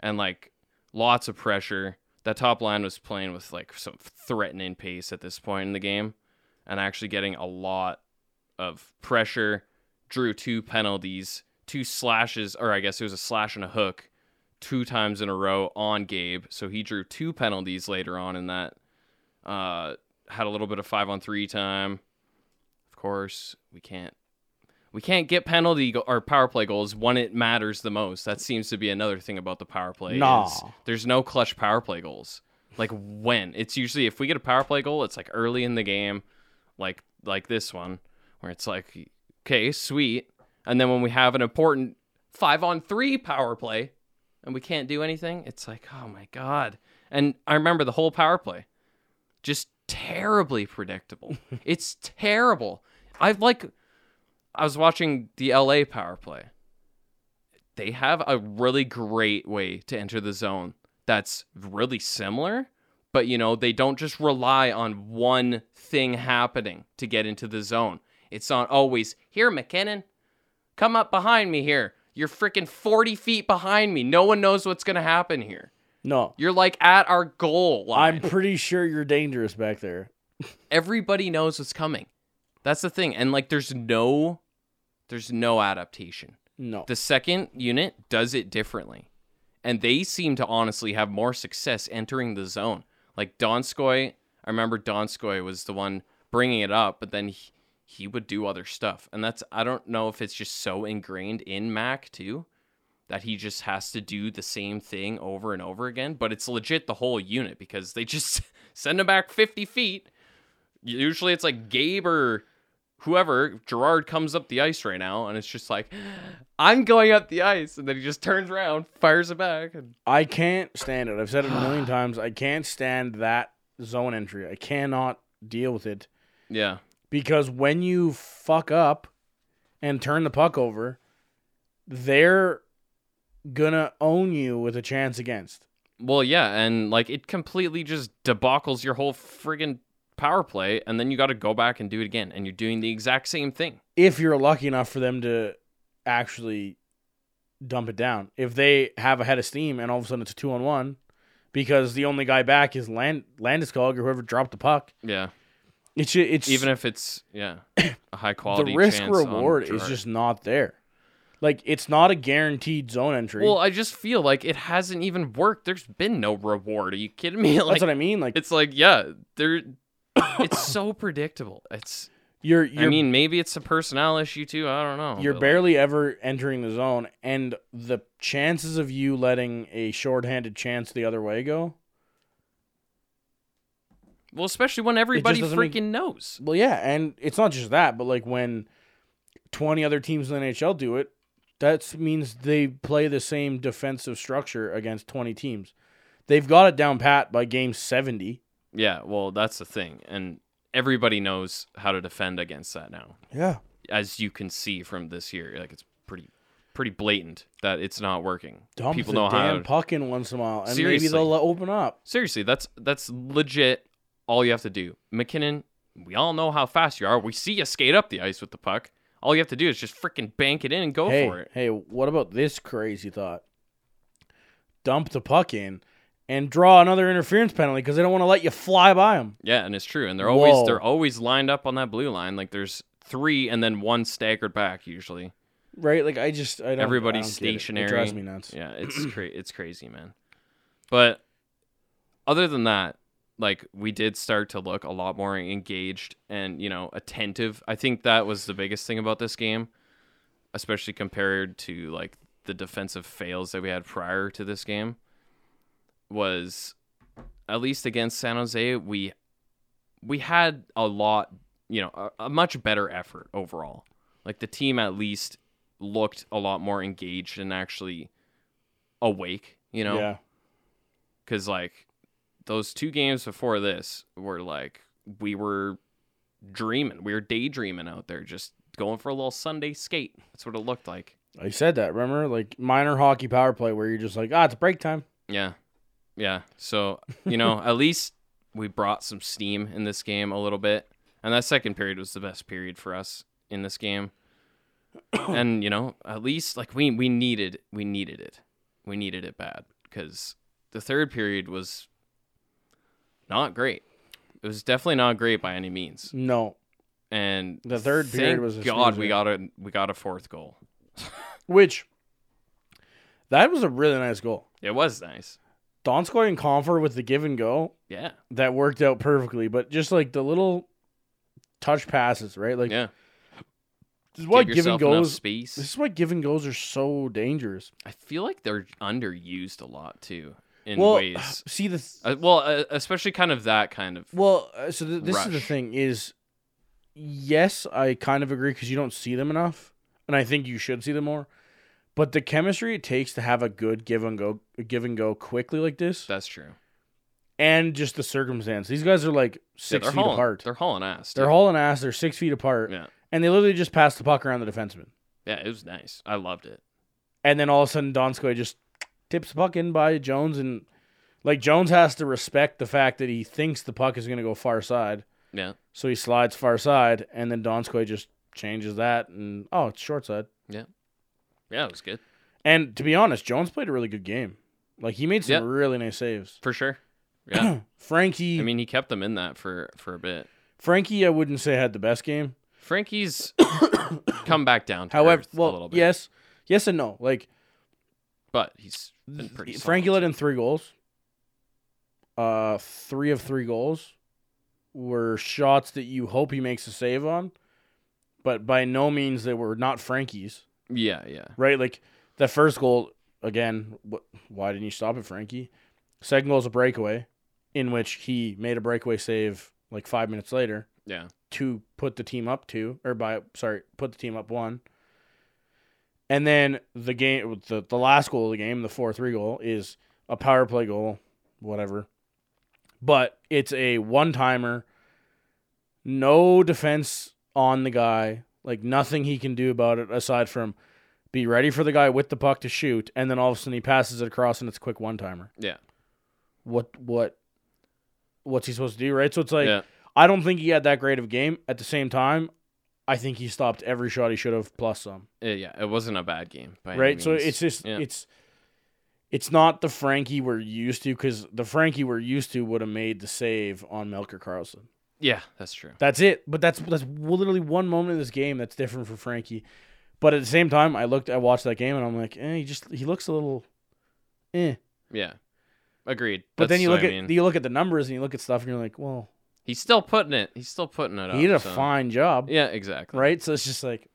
C: and like lots of pressure. That top line was playing with like some threatening pace at this point in the game, and actually getting a lot of pressure. Drew two penalties, two slashes, or I guess it was a slash and a hook, two times in a row on Gabe. So he drew two penalties later on in that. Uh, had a little bit of five on three time. Of course, we can't we can't get penalty go- or power play goals when it matters the most. That seems to be another thing about the power play.
A: Nah.
C: there's no clutch power play goals. Like when it's usually if we get a power play goal, it's like early in the game, like like this one, where it's like, okay, sweet, and then when we have an important five on three power play, and we can't do anything, it's like, oh my god. And I remember the whole power play, just terribly predictable. it's terrible. I've like, I was watching the LA power play. They have a really great way to enter the zone that's really similar, but you know, they don't just rely on one thing happening to get into the zone. It's not always, here, MacKinnon, come up behind me here. You're freaking 40 feet behind me. No one knows what's going to happen here.
A: No,
C: You're like at our goal line.
A: I'm pretty sure you're dangerous back there.
C: Everybody knows what's coming. That's the thing. And like there's no there's no adaptation.
A: No,
C: The second unit does it differently. And they seem to honestly have more success entering the zone. Like Donskoi, I remember Donskoi was the one bringing it up, but then he, he would do other stuff. And that's I don't know if it's just so ingrained in Mac too that he just has to do the same thing over and over again, but it's legit the whole unit because they just send him back 50 feet. Usually it's like Gabe or whoever, Girard comes up the ice right now, and it's just like, I'm going up the ice. And then he just turns around, fires it back. And
A: I can't stand it. I've said it a million times. I can't stand that zone entry. I cannot deal with it
C: yeah.
A: because when you fuck up and turn the puck over, they're gonna own you with a chance against.
C: Well, yeah, and like it completely just debacles your whole friggin' power play, and then you got to go back and do it again, and you're doing the exact same thing.
A: If you're lucky enough for them to actually dump it down, if they have a head of steam and all of a sudden it's a two on one, because the only guy back is Land Landeskog or whoever dropped the puck.
C: Yeah,
A: It's it's
C: even if it's yeah a high quality
A: the risk reward is just not there. Like it's not a guaranteed zone entry.
C: Well, I just feel like it hasn't even worked. There's been no reward. Are you kidding me? Like
A: That's what I mean. Like
C: it's like yeah, there. it's so predictable. It's.
A: you're you're
C: I mean, maybe it's a personnel issue too. I don't know.
A: you're
C: but, like,
A: barely ever entering the zone, and the chances of you letting a shorthanded chance the other way go.
C: well, especially when everybody
A: doesn't make-
C: freaking knows.
A: Well, yeah, and it's not just that, but like when twenty other teams in the NHL do it, that means they play the same defensive structure against twenty teams. They've got it down pat by game seventy.
C: Yeah, well, that's the thing, and everybody knows how to defend against that now.
A: Yeah,
C: as you can see from this year. Like it's pretty pretty blatant that it's not working.
A: dump
C: People
A: the
C: know how
A: damn
C: to
A: puck in once in a while, and maybe they'll uh, open up.
C: Seriously, that's that's legit all you have to do. MacKinnon, we all know how fast you are. We see you skate up the ice with the puck. All you have to do is just freaking bank it in and go
A: hey,
C: for it.
A: Hey, what about this crazy thought? Dump the puck in and draw another interference penalty because they don't want to let you fly by them.
C: Yeah, and it's true. And they're always
A: Whoa.
C: they're always lined up on that blue line. Like there's three and then one staggered back usually.
A: Right? Like I just I don't.
C: Everybody's
A: I don't get it.
C: stationary.
A: It drives me nuts.
C: Yeah, it's cra- it's crazy, man. But other than that, like we did start to look a lot more engaged and you know attentive. I think that was the biggest thing about this game, especially compared to like the defensive fails that we had prior to this game. Was at least against San Jose, we we had a lot, you know, a, a much better effort overall. Like the team at least looked a lot more engaged and actually awake, you know?
A: Yeah.
C: Cuz like those two games before this were like we were dreaming. We were daydreaming out there just going for a little Sunday skate. That's what it looked like.
A: I said that. Remember, like minor hockey power play where you're just like, ah, it's break time.
C: Yeah. Yeah. So, you know, at least we brought some steam in this game a little bit. And that second period was the best period for us in this game. and, you know, at least like we we needed we needed it. We needed it bad cuz the third period was not great. It was definitely not great by any means.
A: No,
C: And
A: The third period was a
C: God
A: snoozer.
C: we got a we got a fourth goal.
A: which that was a really nice goal.
C: It was nice.
A: Donskoi and Compher with the give and go
C: Yeah.
A: that worked out perfectly, but just like the little touch passes, right? Like
C: Yeah.
A: this is why
C: Give
A: and goes.
C: space.
A: This is why give and goes are so dangerous.
C: I feel like they're underused a lot too in
A: well,
C: ways.
A: see the th-
C: Uh, well, uh, especially kind of that kind of.
A: well. Uh, so th- this is the thing: is yes, I kind of agree because you don't see them enough, and I think you should see them more. But the chemistry it takes to have a good give and go, give and go quickly like this,
C: That's true.
A: and just the circumstance. These guys are like six
C: they're
A: feet
C: hauling,
A: apart.
C: They're hauling ass.
A: They're hauling ass. They're six feet apart,
C: Yeah,
A: and they literally just passed the puck around the defenseman.
C: yeah, it was nice. I loved it.
A: And then all of a sudden, Donskoi just tips the puck in by Jones, and like Jones has to respect the fact that he thinks the puck is going to go far side,
C: Yeah,
A: so he slides far side, and then Donskoi just changes that, and oh, it's short side.
C: yeah, Yeah, it was good
A: And to be honest, Jones played a really good game. Like he made some
C: Yeah.
A: really nice saves.
C: for sure. Yeah,
A: Frankie,
C: I mean, he kept them in that for for a bit.
A: Frankie, I wouldn't say had the best game.
C: Frankie's come back down. To
A: However, well,
C: little bit,
A: yes, yes and no. Like
C: but he's been pretty.
A: Frankie
C: solid, too.
A: in three goals. Uh, three of three goals were shots that you hope he makes a save on, but by no means they were not Frankie's.
C: Yeah, yeah,
A: Right, like the first goal, again, wh- why didn't you stop it, Frankie? Second goal is a breakaway, in which he made a breakaway save like five minutes later
C: Yeah.
A: to put the team up two, or by sorry, put the team up one. And then the game, the the last goal of the game, the four three goal, is a power play goal, whatever. But it's a one timer, no defense on the guy, like nothing he can do about it aside from be ready for the guy with the puck to shoot, and then all of a sudden he passes it across and it's a quick one timer.
C: Yeah.
A: What what what's he supposed to do, right? So it's like
C: yeah.
A: I don't think he had that great of a game. At the same time, I think he stopped every shot he should have plus some.
C: Uh, yeah. It wasn't a bad game.
A: Right? So it's just
C: Yeah.
A: it's it's not the Frankie we're used to because the Frankie we're used to would have made the save on Melker Karlsson.
C: yeah, that's true.
A: That's it. But that's that's literally one moment in this game that's different for Frankie. But at the same time, I looked, I watched that game, and I'm like, eh, he just he looks a little, eh.
C: Yeah. Agreed.
A: But then you look
C: I
A: at
C: mean.
A: you look at the numbers and you look at stuff, and you're like, well,
C: He's still putting it. He's still putting it up.
A: he did a
C: so-
A: fine job.
C: Yeah, exactly.
A: right? So it's just like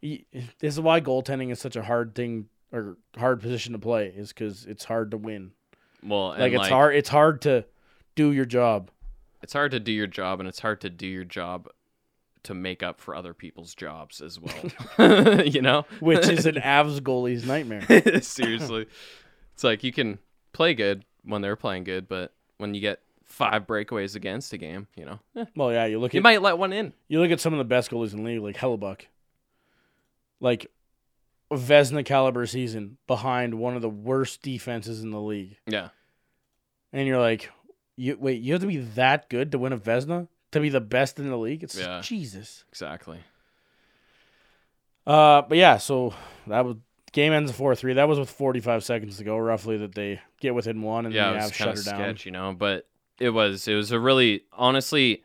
A: this is why goaltending is such a hard thing or hard position to play is because it's hard to win.
C: Well, and
A: Like it's hard. It's hard to do your job.
C: It's hard to do your job, and it's hard to do your job to make up for other people's jobs as well. you know,
A: Which is an Avs goalie's nightmare.
C: seriously. It's like you can play good when they're playing good, but when you get five breakaways against a game, you know, eh,
A: Well, yeah, you look
C: you
A: at
C: might let one in.
A: you look at some of the best goalies in the league, like Hellebuyck, like Vezina caliber season behind one of the worst defenses in the league,
C: Yeah,
A: and you're like, you wait, you have to be that good to win a Vezina to be the best in the league. It's
C: Yeah.
A: Jesus.
C: exactly.
A: Uh, but yeah, so that was game ends four three. That was with forty five seconds to go, roughly. That they get within one and
C: yeah,
A: then
C: it
A: the
C: was
A: Avs shut her down.
C: sketch, you know, but it was it was a really honestly,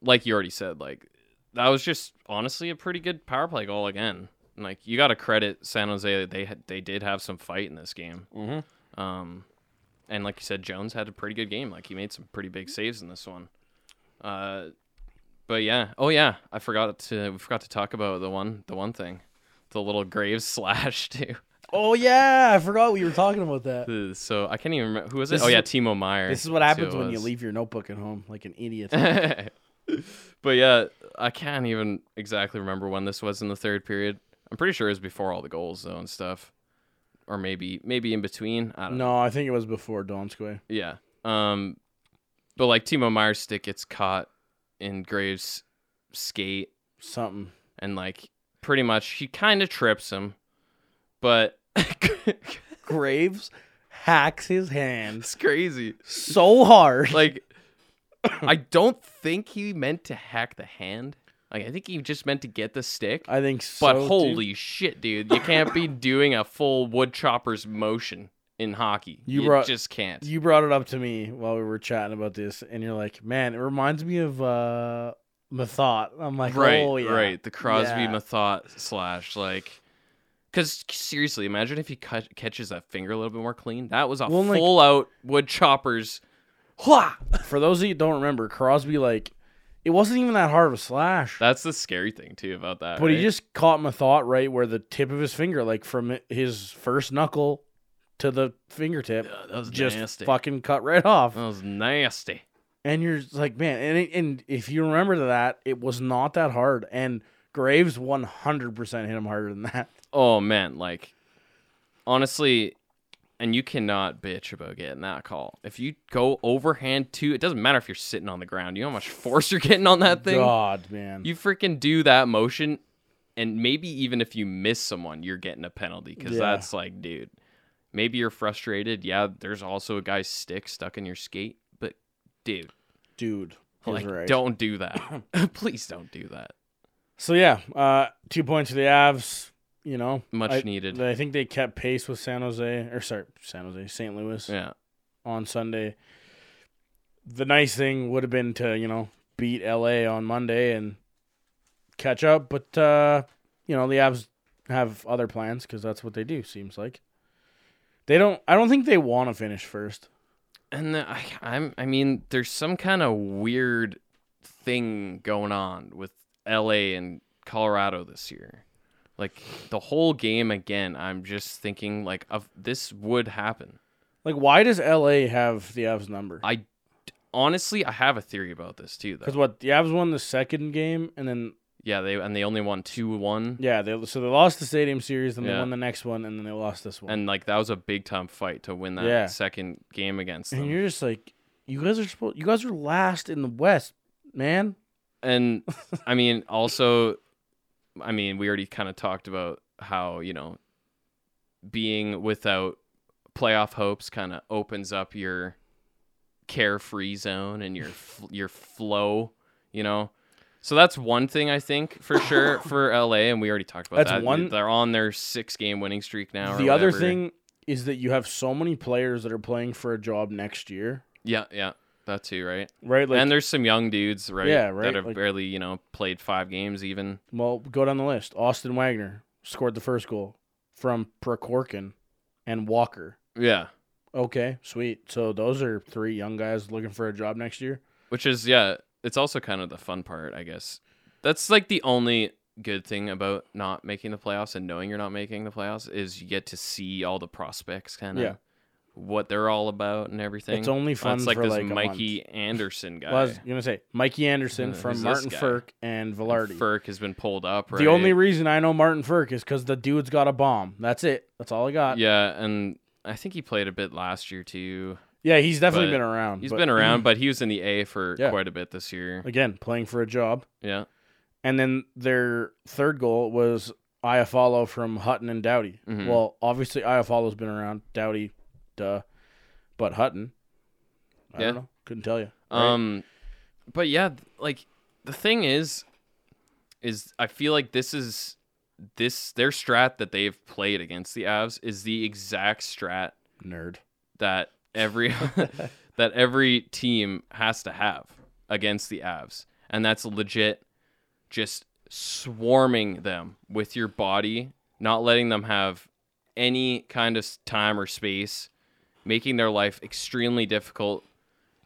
C: like you already said, like that was just honestly a pretty good power play goal again. Like you got to credit San Jose; they had they did have some fight in this game.
A: Mm-hmm.
C: Um, and like you said, Jones had a pretty good game. Like he made some pretty big saves in this one. Uh, but yeah, oh yeah, I forgot to we forgot to talk about the one the one thing, the little Graves slash too.
A: Oh yeah, I forgot we were talking about that.
C: So I can't even remember who was it.
A: This
C: oh
A: is
C: yeah,
A: what-
C: Timo Meier.
A: This is what
C: That's who
A: happens
C: it
A: when you
C: was.
A: leave your notebook at home like an idiot.
C: but yeah, I can't even exactly remember when this was in the third period. I'm pretty sure it was before all the goals though and stuff, or maybe maybe in between. I don't know.
A: no, I think it was before Donskoi.
C: Yeah. Um, but like Timo Meier's stick gets caught in Graves' skate,
A: Something.
C: and like pretty much he kind of trips him, but
A: Graves hacks his hand
C: it's crazy.
A: so hard.
C: Like I don't think he meant to hack the hand. Like I think he just meant to get the stick.
A: I think so.
C: But
A: too.
C: holy shit, dude! You can't be doing a full wood chopper's motion in hockey.
A: You
C: You,
A: brought-
C: just can't.
A: You brought it up to me while we were chatting about this, and you're like, "Man, it reminds me of uh, Methot." I'm like,
C: right,
A: "Oh yeah,
C: right. The Crosby
A: Yeah.
C: Methot slash like, because seriously, imagine if he cut, catches that finger a little bit more clean. That was a
A: Well, like-
C: full out wood chopper's.
A: For those of you who don't remember, Crosby like it wasn't even that hard of a slash,
C: That's the scary thing too about that.
A: but he just caught my thought right where the tip of his finger, like from his first knuckle to the fingertip,
C: that was
A: just
C: nasty.
A: fucking cut right off.
C: That was nasty.
A: And you're like, man, and it, and if you remember that, it was not that hard. And Graves 100% hit him harder than that.
C: Oh man, like honestly, and you cannot bitch about getting that call. If you go overhand two, it doesn't matter if you're sitting on the ground. You know how much force you're getting on that thing.
A: God, man.
C: You freaking do that motion, and maybe even if you miss someone, you're getting a penalty because
A: Yeah.
C: that's like, dude, maybe you're frustrated. Yeah, there's also a guy's stick stuck in your skate, but dude,
A: Dude,
C: like,
A: right.
C: don't do that. Please don't do that.
A: So yeah, uh, two points for the Avs. You know,
C: Much
A: I,
C: needed.
A: I think they kept pace with San Jose, or sorry, San Jose, St. Louis
C: yeah,
A: on Sunday. The nice thing would have been to you know beat LA on Monday and catch up, but uh, you know the Avs have other plans because that's what they do. Seems like they don't. I don't think they want to finish first.
C: and the, I, I'm. I mean, there's some kind of weird thing going on with L.A. and Colorado this year. Like the whole game again, I'm just thinking like of this would happen.
A: Like, why does LA have the Avs number?
C: I honestly, I have a theory about this too.
A: Because what the Avs won the second game, and then
C: Yeah, they and they only won two one,
A: yeah, they so they lost the Stadium Series, then they won the next one, and then they lost this one.
C: and like that was a big time fight to win that
A: Yeah.
C: second game against
A: And you're just like, you guys are supposed, you guys are last in the West, man.
C: And I mean, also, I mean, we already kind of talked about how you know being without playoff hopes kind of opens up your carefree zone and your your flow, you know. So that's one thing I think for sure for LA, and we already talked about
A: That's
C: that.
A: one-
C: They're on their six game winning streak now. or
A: the other thing is that you have so many players that are playing for a job next year,
C: yeah, yeah, that too, right?
A: right? Like,
C: and there's some young dudes, right?
A: Yeah, right,
C: That have
A: like-
C: barely, you know, played five games even.
A: well, go down the list. Austin Wagner scored the first goal from Prokhorkin and Walker.
C: Yeah.
A: Okay, sweet. So those are three young guys looking for a job next year.
C: Which is yeah, it's also kind of the fun part, I guess. That's like the only good thing about not making the playoffs and knowing you're not making the playoffs is you get to see all the prospects kind of
A: Yeah.
C: What they're all about and everything.
A: It's only fun
C: It's like this
A: like
C: Mikey Anderson guy.
A: Well, I was gonna say Mikey Anderson
C: Uh,
A: from Martin? Frk and Vilardi.
C: Frk has been pulled up, right?
A: The only reason I know Martin Frk is because the dude's got a bomb. That's it. That's all I got.
C: Yeah, and I think he played a bit last year too.
A: Yeah, he's definitely been around.
C: He's
A: but-
C: been around, but he was in the A for
A: Yeah.
C: quite a bit this year.
A: again playing for a job.
C: Yeah.
A: And then their third goal was Iafallo from Hutton and Doughty.
C: Mhm.
A: Well, obviously Iafallo's been around. Doughty, duh. But Hutton, I
C: Yeah.
A: don't know. Couldn't tell you. Right?
C: Um, but yeah, like the thing is, is I feel like this is this their strat that they've played against the Avs is the exact strat
A: Nerd.
C: that every that every team has to have against the Avs, and that's legit, just swarming them with your body, not letting them have any kind of time or space, making their life extremely difficult,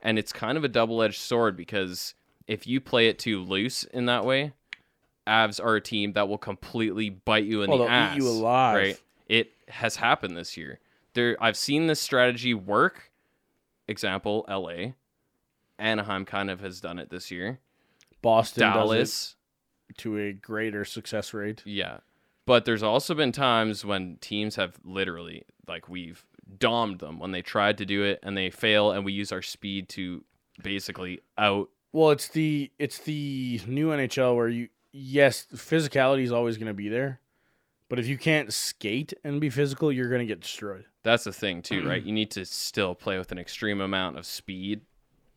C: and it's kind of a double-edged sword because if you play it too loose in that way, Avs are a team that will completely bite you in
A: Oh,
C: the
A: they'll eat
C: ass.
A: you alive.
C: Right? It has happened this year. There, I've seen this strategy work. Example: L.A. Anaheim kind of has done it this year.
A: Boston
C: Dallas,
A: to a greater success rate.
C: yeah. But there's also been times when teams have literally, like, we've domed them when they tried to do it and they fail, and we use our speed to basically out.
A: Well, it's the it's the new NHL where you yes, physicality is always going to be there, but if you can't skate and be physical, you're going to get destroyed.
C: That's the thing too, right? You need to still play with an extreme amount of speed,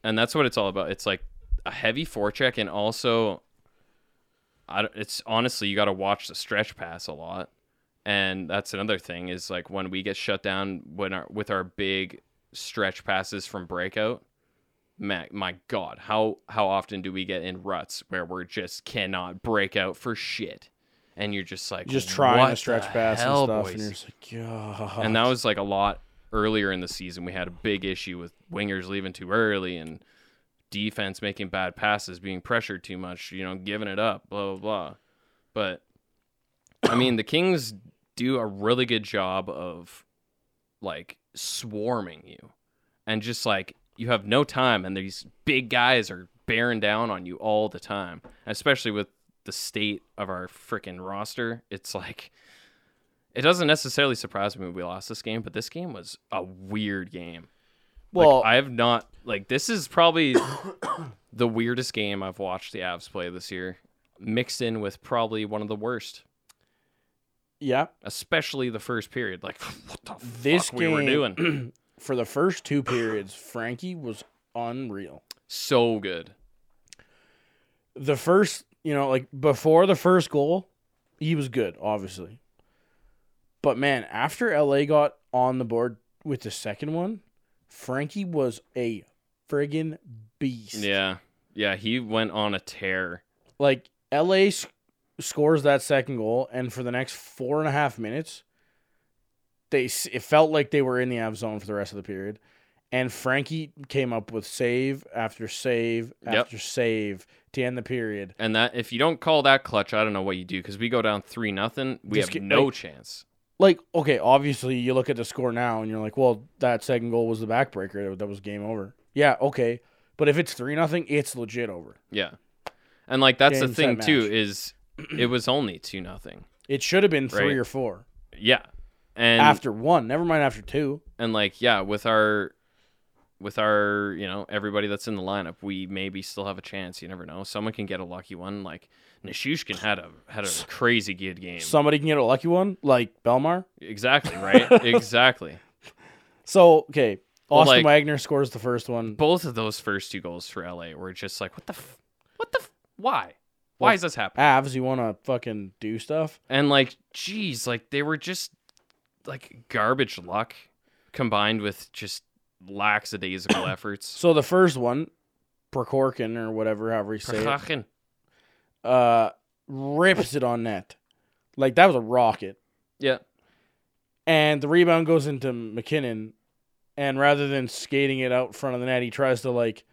C: and that's what it's all about. It's like a heavy forecheck, and also, I it's honestly you got to watch the stretch pass a lot, and that's another thing is like when we get shut down when our with our big stretch passes from breakout. My, my God, how how often do we get in ruts where we're just cannot break out for shit, and you're just like
A: just trying to stretch pass and stuff,
C: boys?
A: and you're just like, God.
C: and that was like a lot earlier in the season. We had a big issue with wingers leaving too early and defense making bad passes, being pressured too much, you know, giving it up, blah blah blah. But I mean, the Kings do a really good job of like swarming you. And just like you have no time and these big guys are bearing down on you all the time. Especially with the state of our freaking roster it's like it doesn't necessarily surprise me we lost this game but this game was a weird game.
A: Well,
C: like, i have not like this is probably the weirdest game i've watched the avs play this year mixed in with probably one of the worst
A: yeah,
C: especially the first period like what the
A: this
C: fuck
A: game
C: we were doing
A: for the first two periods, Frankie was unreal.
C: so good
A: The first, you know, like before the first goal, he was good, obviously. But man, after LA got on the board with the second one, Frankie was a friggin' beast.
C: Yeah. Yeah, he went on a tear.
A: Like LA scores that second goal, and for the next four and a half minutes, they it felt like they were in the Av zone for the rest of the period, and Frankie came up with save after save
C: Yep.
A: after save to end the period.
C: And that if you don't call that clutch, I don't know what you do because we go down three nothing. We
A: Just
C: have
A: get-
C: no
A: like-
C: chance.
A: Like, okay, obviously you look at the score now and you're like, well, that second goal was the backbreaker. That was game over. Yeah, okay. But if it's three nothing, it's legit over.
C: Yeah, and like that's
A: Game,
C: the thing too is it was only two nothing.
A: It should have been three
C: Right.
A: or four
C: Yeah, and
A: after one. Never mind after two.
C: and like yeah, with our with our you know everybody that's in the lineup, we maybe still have a chance. You never know. Someone can get a lucky one. Like Nichushkin had a had a crazy good game.
A: Somebody can get a lucky one, like Bellemare.
C: exactly right. exactly.
A: So okay,
C: Well,
A: Austin
C: like-
A: Wagner scores the first one.
C: Both of those first two goals for LA were just like what the f- what the f- why why is this happening?
A: Avs, you want to fucking do stuff?
C: And like, geez, like they were just like garbage luck combined with just lackadaisical efforts.
A: So the first one, Prokhorkin or whatever, however you say it, uh, rips it on net. Like that was a rocket.
C: yeah,
A: And the rebound goes into MacKinnon, and rather than skating it out front of the net, he tries to like.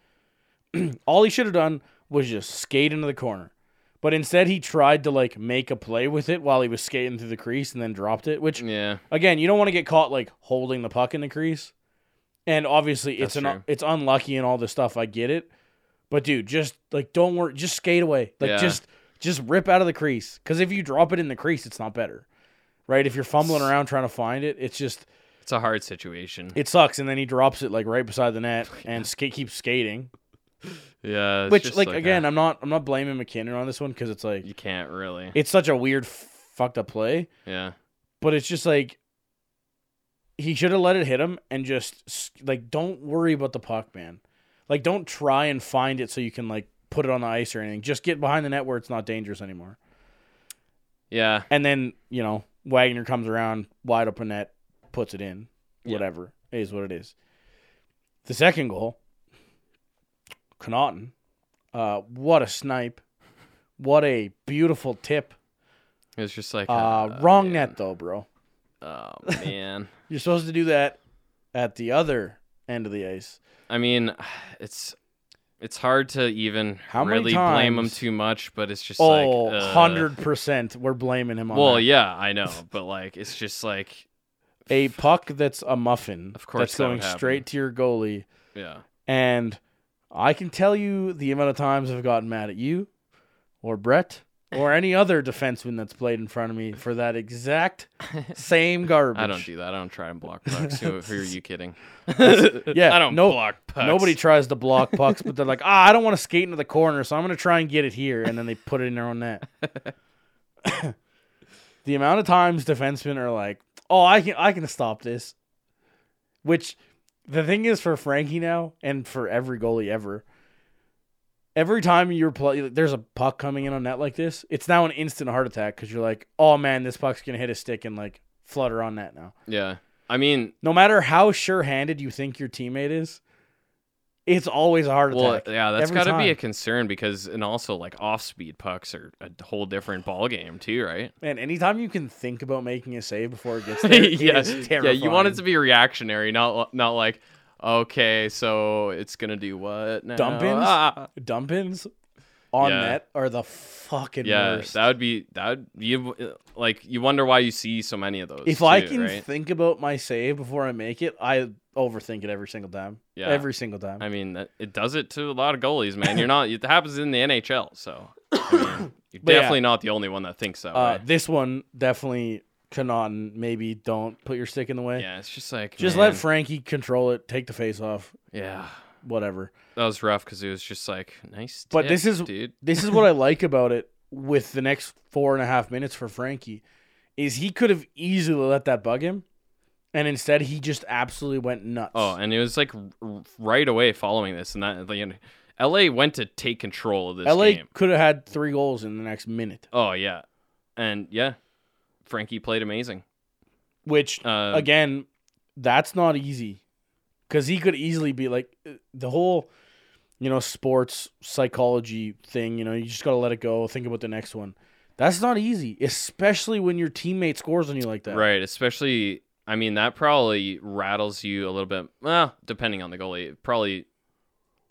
A: all he should have done was just skate into the corner, but instead he tried to like make a play with it while he was skating through the crease and then dropped it. Which
C: yeah,
A: again, you don't want to get caught like holding the puck in the crease. And obviously, it's an
C: true.
A: it's unlucky and all this stuff. I get it, but dude, just like don't worry, just skate away. Like
C: Yeah.
A: just just rip out of the crease. Because if you drop it in the crease, it's not better, right? If you're fumbling around trying to find it, it's just
C: it's a hard situation.
A: it sucks. And then he drops it like right beside the net and skate keeps skating.
C: Yeah, it's
A: Which
C: just
A: like,
C: like
A: again, I'm not I'm not blaming MacKinnon on this one because it's like
C: you can't really.
A: it's such a weird fucked up play.
C: Yeah,
A: but it's just like he should have let it hit him and just like don't worry about the puck, man. Like don't try and find it so you can like put it on the ice or anything. Just get behind the net where it's not dangerous anymore.
C: yeah,
A: And then you know Wagner comes around wide open net, puts it in. Whatever it is what it is. The second goal, Connauton. Uh, what a snipe! What a beautiful tip.
C: it was just like
A: Uh,
C: ah,
A: wrong
C: man.
A: net though, bro.
C: Oh man,
A: You're supposed to do that at the other end of the ice.
C: I mean, it's. It's hard to even
A: How
C: really blame him too much, but it's just
A: Oh,
C: like uh,
A: 100% we're blaming him on
C: Well,
A: that.
C: yeah, I know, but like it's just like
A: A puck that's a muffin
C: Of course
A: that's
C: that
A: going straight to your goalie.
C: yeah.
A: And I can tell you the amount of times I've gotten mad at you or Brett or any other defenseman that's played in front of me for that exact same garbage.
C: I don't do that. I don't try and block pucks. who, who are you kidding?
A: Yeah,
C: I don't
A: no-
C: block pucks.
A: Nobody tries to block pucks, but they're like, ah, I don't want to skate into the corner, so I'm going to try and get it here. And then they put it in their own net. the amount of times defensemen are like, oh, I can, I can stop this. Which the thing is for Frankie now, and for every goalie ever, every time you're play, there's a puck coming in on net like this, it's now an instant heart attack because you're like, oh man, this puck's going to hit a stick and like flutter on net now.
C: Yeah, I mean,
A: No matter how sure-handed you think your teammate is, it's always a heart
C: well,
A: attack.
C: yeah, that's got to be a concern because, and also like off-speed pucks are a whole different ball game too, right?
A: And anytime you can think about making a save before it gets there,
C: yeah,
A: it
C: yeah. You want it to be reactionary, not not like okay, so it's gonna do what now?
A: Dump-ins?
C: Ah.
A: dump-ins on
C: Yeah.
A: net are the fucking
C: Yeah,
A: worst.
C: that would be that would you like you wonder why you see so many of those.
A: if I can
C: right?
A: think about my save before I make it, I overthink it every single time.
C: Yeah.
A: Every single time.
C: I mean, that, it does it to a lot of goalies, man. You're not. It happens in the NHL, so I mean, you're
A: But yeah.
C: definitely not the only one that thinks that
A: uh,
C: way.
A: this one definitely cannot. Maybe don't put your stick in the way.
C: Yeah, it's just like
A: Just
C: man,
A: let Frankie control it. Take the face off.
C: yeah,
A: Whatever.
C: that was rough because it was just like nice.
A: But this is-
C: dude.
A: this is what I like about it with the next four and a half minutes for Frankie is he could have easily let that bug him, and instead he just absolutely went nuts.
C: Oh, and it was like right away following this, and that like, L.A. went to take control of this
A: LA
C: game.
A: could have had three goals in the next minute,
C: Oh yeah, and yeah, Frankie played amazing.
A: which
C: Uh,
A: again, that's not easy because he could easily be like uh, the whole, you know, sports psychology thing. You know, you just gotta let it go. Think about the next one. That's not easy, especially when your teammate scores on you like that.
C: Right, especially I mean, that probably rattles you a little bit. Well, depending on the goalie, probably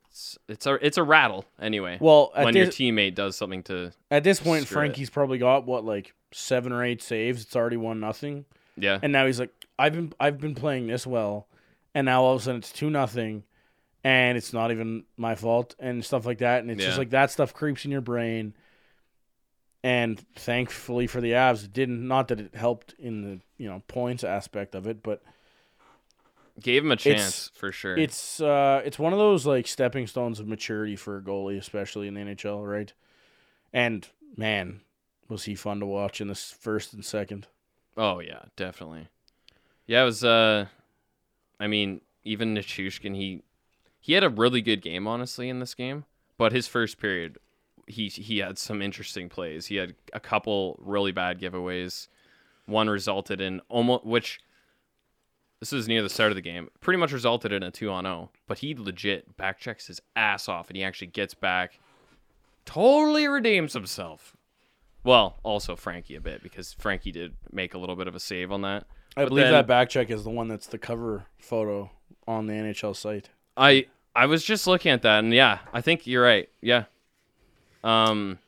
C: it's, it's a it's a rattle anyway.
A: Well,
C: when your teammate does something to
A: at this point,
C: Screw it.
A: Frankie's probably got what like seven or eight saves. It's already one nothing,
C: yeah
A: and now he's like, I've been I've been playing this well, and now all of a sudden it's two nothing, and it's not even my fault and stuff like that, and it's just like that stuff creeps in your brain. And thankfully for the Avs, it didn't. Not that it helped in the you know points aspect of it, but
C: gave him a chance for sure.
A: It's uh it's one of those like stepping stones of maturity for a goalie, especially in the NHL, right? And man, was he fun to watch in this first and second.
C: Oh yeah, definitely. Yeah, it was. Uh, I mean, even Nichushkin, he he had a really good game, honestly, in this game. But his first period, he he had some interesting plays. He had a couple really bad giveaways. One resulted in almost which. This is near the start of the game. Pretty much resulted in a two on zero, but he legit back checks his ass off, and he actually gets back. Totally redeems himself. Well, also Frankie a bit because Frankie did make a little bit of a save on that.
A: I
C: But
A: believe
C: then-
A: that back check is the one that's the cover photo on the NHL site.
C: I I was just looking at that, and yeah, I think you're right. Yeah. Um.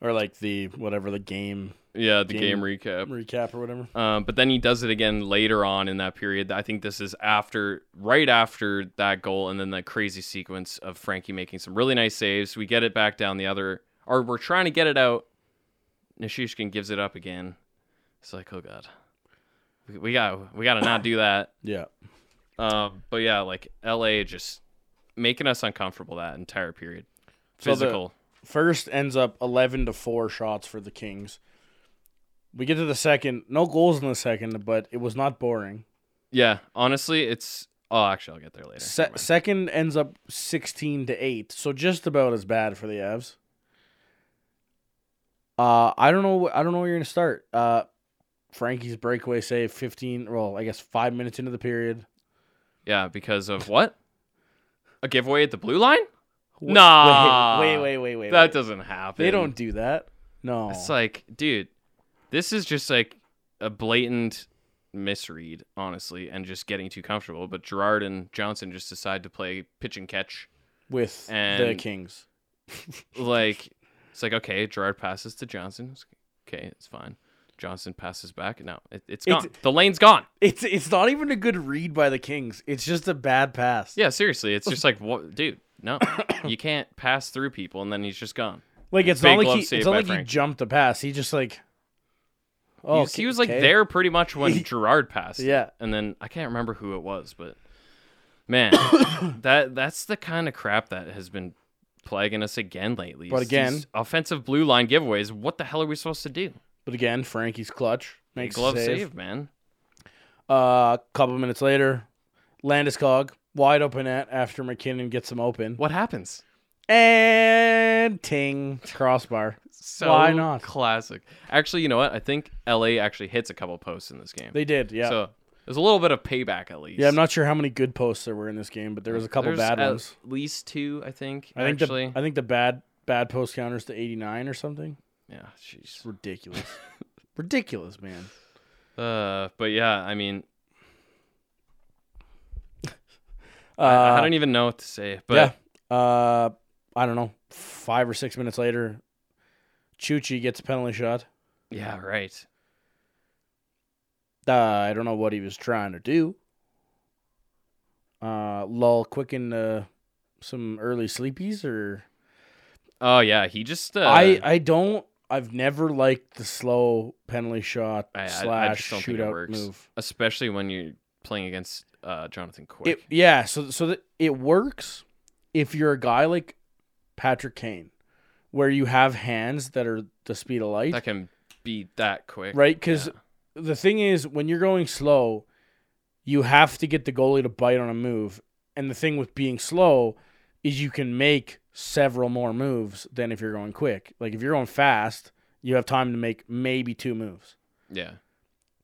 A: Or like the whatever the game
C: Yeah, the
A: Game-
C: game, recap.
A: recap or whatever.
C: Um, but then he does it again later on in that period. I think this is after, right after that goal, and then the crazy sequence of Frankie making some really nice saves. We get it back down the other, or we're trying to get it out. Nichushkin gives it up again. It's like, oh god, we, got we got to not do that.
A: Yeah.
C: Um, but yeah, like L.A. just making us uncomfortable that entire period.
A: So
C: Physical.
A: First ends up 11 to 4 shots for the Kings. We get to the second, no goals in the second, but it was not boring.
C: yeah, honestly, it's. Oh, actually, I'll get there later.
A: Se- second ends up 16 to 8, so just about as bad for the Avs. Uh, I don't know. I don't know where you're gonna start. Uh, Frankie's breakaway save, 15. Well, I guess five minutes into the period.
C: Yeah, because of what? A giveaway at the blue line?
A: Wh-
C: Nah.
A: Wait, wait, wait, wait.
C: That
A: wait.
C: doesn't happen.
A: They don't do that. No.
C: It's like, dude, this is just like a blatant misread, honestly, and just getting too comfortable. But Girard and Johnson just decide to play pitch and catch.
A: with the Kings.
C: Like, it's like, okay, Girard passes to Johnson. Okay, it's fine. Johnson passes back. No, it, it's
A: It's-
C: gone. the lane's gone.
A: It's it's not even a good read by the Kings. It's just a bad pass.
C: Yeah, seriously. It's just like, what, dude, no. you can't pass through people, and then he's just gone.
A: Like it's
C: Big
A: not like he, it's not like he jumped the pass. He just like.
C: Oh, he
A: Oh,
C: was, he was like
A: okay.
C: there pretty much when Girard passed.
A: Yeah.
C: and then I can't remember who it was, but man, that that's the kind of crap that has been plaguing us again lately.
A: But again-
C: these offensive blue line giveaways. What the hell are we supposed to do?
A: But again, Frankie's clutch makes a
C: Glove
A: save.
C: save, man.
A: Uh, a couple minutes later, Landeskog wide open net after MacKinnon gets him open,
C: What happens?
A: and ting crossbar.
C: So
A: Why not?
C: Classic. Actually, you know what? I think LA actually hits a couple posts in this game.
A: They did, yeah.
C: So there's a little bit of payback at least.
A: yeah, I'm not sure how many good posts there were in this game, but there was a couple
C: There's
A: bad
C: at
A: ones.
C: least two, I think.
A: I think
C: actually.
A: the I think the bad bad post counters to 89 or something.
C: Yeah, jeez.
A: Ridiculous, ridiculous, man.
C: Uh, but yeah, I mean,
A: Uh,
C: I, I don't even know what to say. But
A: yeah. Uh, I don't know. Five or six minutes later, Chuchi gets a penalty shot.
C: yeah, right.
A: Uh, I don't know what he was trying to do. Uh, lull quicken uh, some early sleepies, or
C: Oh yeah, he just. Uh,
A: I I don't. I've never liked the slow penalty shot
C: I- I- I
A: slash
C: just don't think it
A: shootout
C: works.
A: move.
C: especially when you're playing against uh, Jonathan Quick.
A: It, yeah, so so that it works if you're a guy like Patrick Kane, where you have hands that are the speed of light,
C: that can be that quick,
A: right? Because
C: Yeah.
A: the thing is, when you're going slow, you have to get the goalie to bite on a move, and the thing with being slow is you can make several more moves than if you're going quick. Like if you're going fast, you have time to make maybe two moves.
C: Yeah,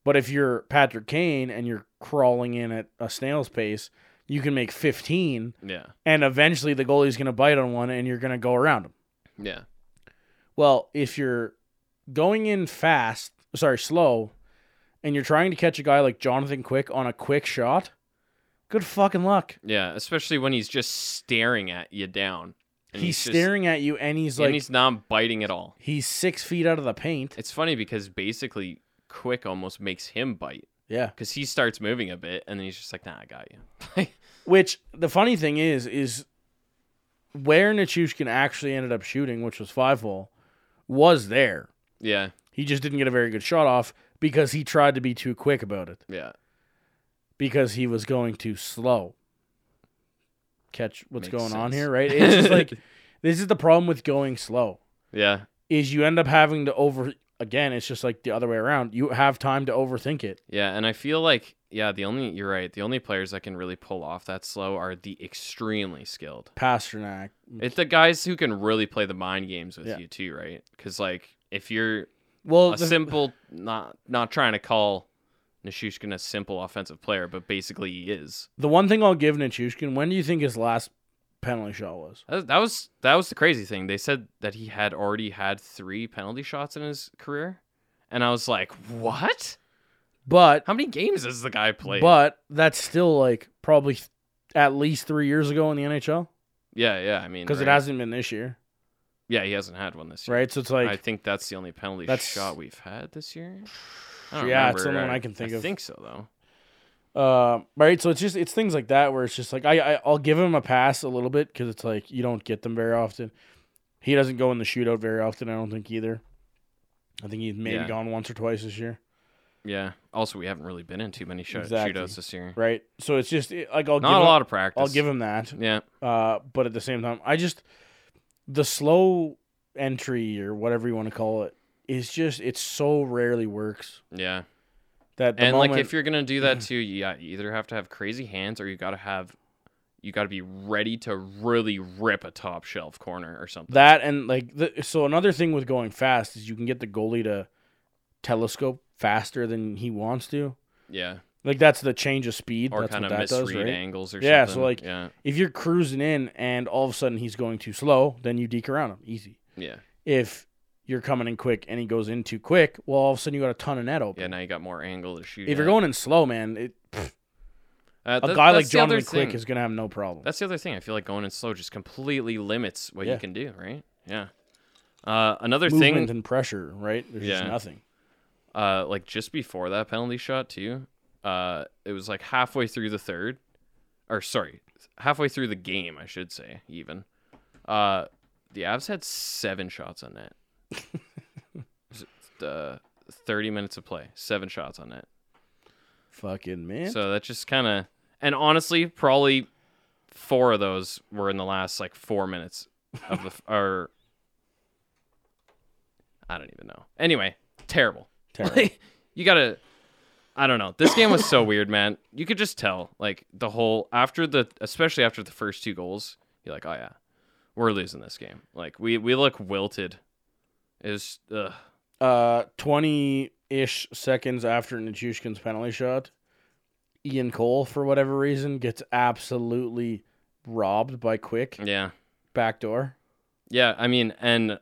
A: But if you're Patrick Kane and you're crawling in at a snail's pace, you can make 15
C: yeah,
A: and eventually the goalie's going to bite on one and you're going to go around him.
C: yeah,
A: Well, if you're going in fast, sorry, slow, and you're trying to catch a guy like Jonathan Quick on a quick shot, good fucking luck.
C: Yeah, especially when he's just staring at you down. And
A: He's,
C: just-
A: staring at you, and he's like
C: and he's not biting at all.
A: he's six feet out of the paint.
C: It's funny because basically Quick almost makes him bite
A: Yeah.
C: because he starts moving a bit and then he's just like, "Nah, I got you."
A: Which the funny thing is, is where Nichushkin actually ended up shooting, which was five hole, was there.
C: yeah,
A: He just didn't get a very good shot off because he tried to be too quick about it.
C: yeah,
A: Because he was going too slow. Catch what's
C: Makes
A: going on here, right? It's just like this is the problem with going slow.
C: yeah,
A: Is you end up having to over again, it's just like the other way around. You have time to overthink it.
C: yeah. And I feel like, yeah, the only you're right. The only players that can really pull off that slow are the extremely skilled.
A: Pastrnak.
C: It's the guys who can really play the mind games with
A: Yeah.
C: you too, right? Because like if you're
A: Well,
C: a
A: the-
C: simple, not not trying to call Nichushkin a simple offensive player, but basically he is.
A: the one thing I'll give Nichushkin, when do you think his last penalty shot was?
C: That, that was that was the crazy thing. They said that he had already had three penalty shots in his career, and I was like, "What?
A: But
C: How many games has the guy played?"
A: but that's still like probably th- at least three years ago in the NHL
C: yeah, yeah. I mean,
A: because it hasn't been this year,
C: Yeah, he hasn't had one this year.
A: right? So it's like I
C: think that's the only penalty
A: That's-
C: shot we've had this year.
A: Yeah, it's the only one I can think
C: I
A: of.
C: think so though.
A: Uh, right. So it's just it's things like that where it's just like I, I I'll give him a pass a little bit because it's like you don't get them very often. He doesn't go in the shootout very often. I don't think either. I think he's maybe
C: Yeah.
A: gone once or twice this year.
C: Yeah. Also, we haven't really been in too many shoot-
A: Exactly.
C: shootouts this year.
A: Right. So it's just it- like I'll
C: Not
A: give
C: a
A: him,
C: lot of practice.
A: I'll give him that.
C: Yeah.
A: Uh, but at the same time, I just the slow entry or whatever you want to call it is just it so rarely works
C: Yeah.
A: that the
C: and
A: moment,
C: like if you're gonna do that too, yeah, you either have to have crazy hands or you gotta have you gotta be ready to really rip a top shelf corner or something.
A: that and like the, so another thing with going fast is you can get the goalie to telescope faster than he wants to.
C: yeah.
A: Like that's the change of speed.
C: Or
A: that's
C: kind
A: what
C: of
A: that does,
C: misread
A: right?
C: angles or
A: Yeah, so, like-
C: yeah.
A: If you're cruising in and all of a sudden he's going too slow, then you deke around him easy.
C: Yeah.
A: If you're coming in quick and he goes in too quick, well, all of a sudden you got a ton of net open.
C: Yeah, now you got more angle to shoot.
A: if you're going in slow, man, it,
C: Uh,
A: a
C: that-
A: guy like Jonathan Quick is gonna have no problem.
C: That's the other thing. I feel like going in slow just completely limits what
A: Yeah.
C: you can do, right? Yeah. Uh, another
A: Movement
C: thing,
A: and pressure, right? There's just nothing.
C: uh, like just before that penalty shot too, uh, it was like halfway through the third, or sorry, halfway through the game, I should say, even. Uh, the Avs had seven shots on net. Uh, Thirty minutes of play, seven shots on net.
A: Fucking man.
C: So that just kind of, and honestly, probably four of those were in the last like four minutes of the, or I don't even know. Anyway, terrible.
A: Terrible.
C: Like, you gotta, I don't know. This game was so weird, man. You could just tell, like the whole after the, especially after the first two goals, you're like, oh yeah, we're losing this game. Like we we look wilted. Is ugh.
A: uh, 20 ish seconds after Nichushkin's penalty shot, Ian Cole, for whatever reason, gets absolutely robbed by Quick
C: yeah.
A: backdoor.
C: Yeah, I mean, and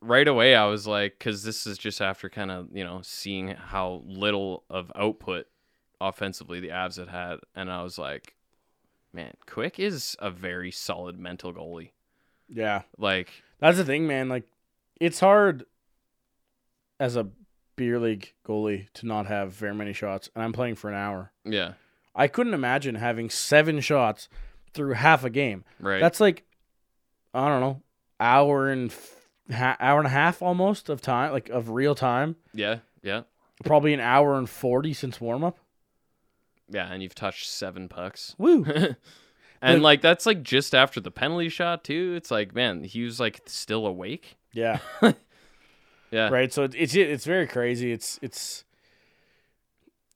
C: right away I was like, because this is just after kind of you know seeing how little of output offensively the Avs had had, and I was like, man, Quick is a very solid mental goalie.
A: Yeah.
C: Like,
A: That's the thing, man. Like, it's hard as a beer league goalie to not have very many shots, and I'm playing for an hour.
C: yeah,
A: I couldn't imagine having seven shots through half a game.
C: right.
A: That's like, I don't know, hour and ha- hour and a half almost of time, like of real time.
C: yeah, yeah,
A: Probably an hour and forty since warm up.
C: yeah, and you've touched seven pucks.
A: Woo!
C: and
A: Like-
C: like that's like just after the penalty shot too. It's like, man, he was like still awake.
A: Yeah.
C: Yeah,
A: right. So it's it's very crazy. It's it's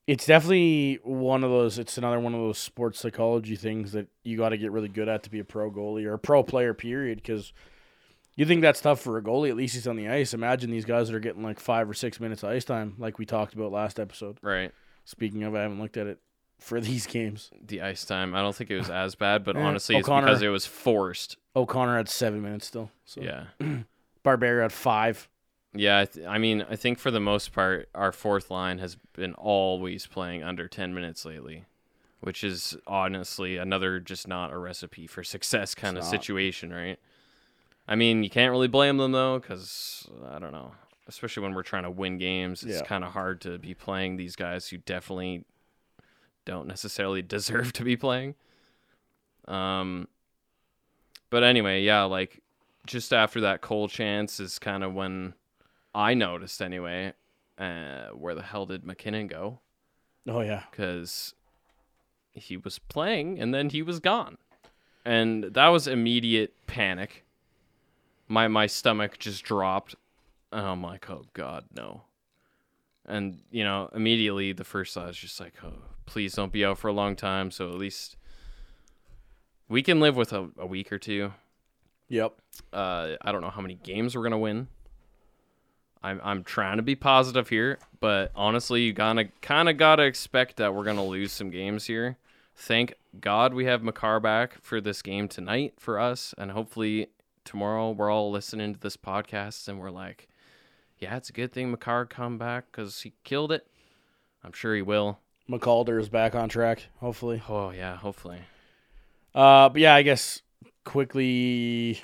A: it's definitely one of those. It's another one of those sports psychology things that you got to get really good at to be a pro goalie or a pro player. Period. Because you think that's tough for a goalie. At least he's on the ice. Imagine these guys that are getting like five or six minutes of ice time, like we talked about last episode.
C: right.
A: Speaking of, I haven't looked at it for these games.
C: The ice time. I don't think it was as bad, but honestly, it's because it was forced.
A: O'Connor had seven minutes still. So
C: Yeah.
A: Barbera had five.
C: Yeah, I, th- I mean, I think for the most part, our fourth line has been always playing under 10 minutes lately, which is honestly another just not a recipe for success kind of
A: not.
C: situation, right? I mean, you can't really blame them though, because I don't know, especially when we're trying to win games, it's
A: Yeah.
C: kind of hard to be playing these guys who definitely don't necessarily deserve to be playing. Um, but anyway, yeah, like just after that Cole chance is kind of when I noticed anyway, uh, where the hell did MacKinnon go?
A: Oh yeah.
C: Because he was playing and then he was gone, and that was immediate panic. My my stomach just dropped, and I'm like, oh god, no. And you know, immediately the first thought is just like, oh, please don't be out for a long time, so at least we can live with a, a week or two.
A: Yep.
C: Uh, I don't know how many games we're gonna win. I'm I'm trying to be positive here, but honestly, you gotta kind of gotta expect that we're gonna lose some games here. Thank God we have Makar back for this game tonight for us, and hopefully tomorrow we're all listening to this podcast and we're like, yeah, it's a good thing Makar come back because he killed it. I'm sure he will.
A: McCalder is back on track. Hopefully.
C: Oh yeah, hopefully.
A: Uh, but yeah, I guess quickly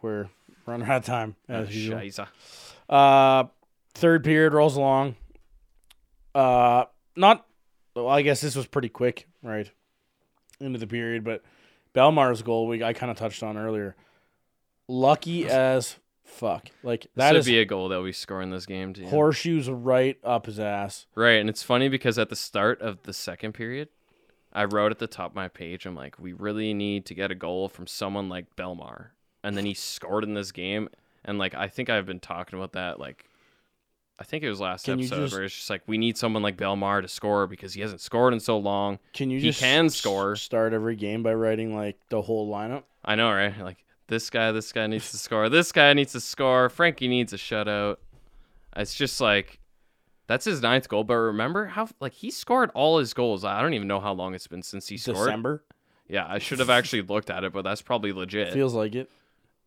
A: we're running out of time as
C: Oh,
A: usual. Uh, third period rolls along. Uh, not. Well, I guess this was pretty quick, right? Into the period, but Bellemare's goal we I kind of touched on earlier. Lucky as fuck. Like that
C: would be a goal that we score in this game too.
A: horseshoes right up his ass.
C: Right, and it's funny because at the start of the second period, I wrote at the top of my page, I'm like, we really need to get a goal from someone like Bellemare. And then he scored in this game. And like I think I've been talking about that like I think it was last
A: Can
C: episode
A: just-
C: where it's just like we need someone like Bellemare to score because he hasn't scored in so long.
A: Can you
C: He
A: just
C: can score.
A: Start every game by writing like the whole lineup.
C: I know, right? Like this guy, this guy needs to score. This guy needs to score. Frankie needs a shutout. It's just like that's his ninth goal. But remember how like he scored all his goals. I don't even know how long it's been since he scored.
A: December
C: Yeah, I should have actually looked at it, but that's probably legit.
A: feels like it.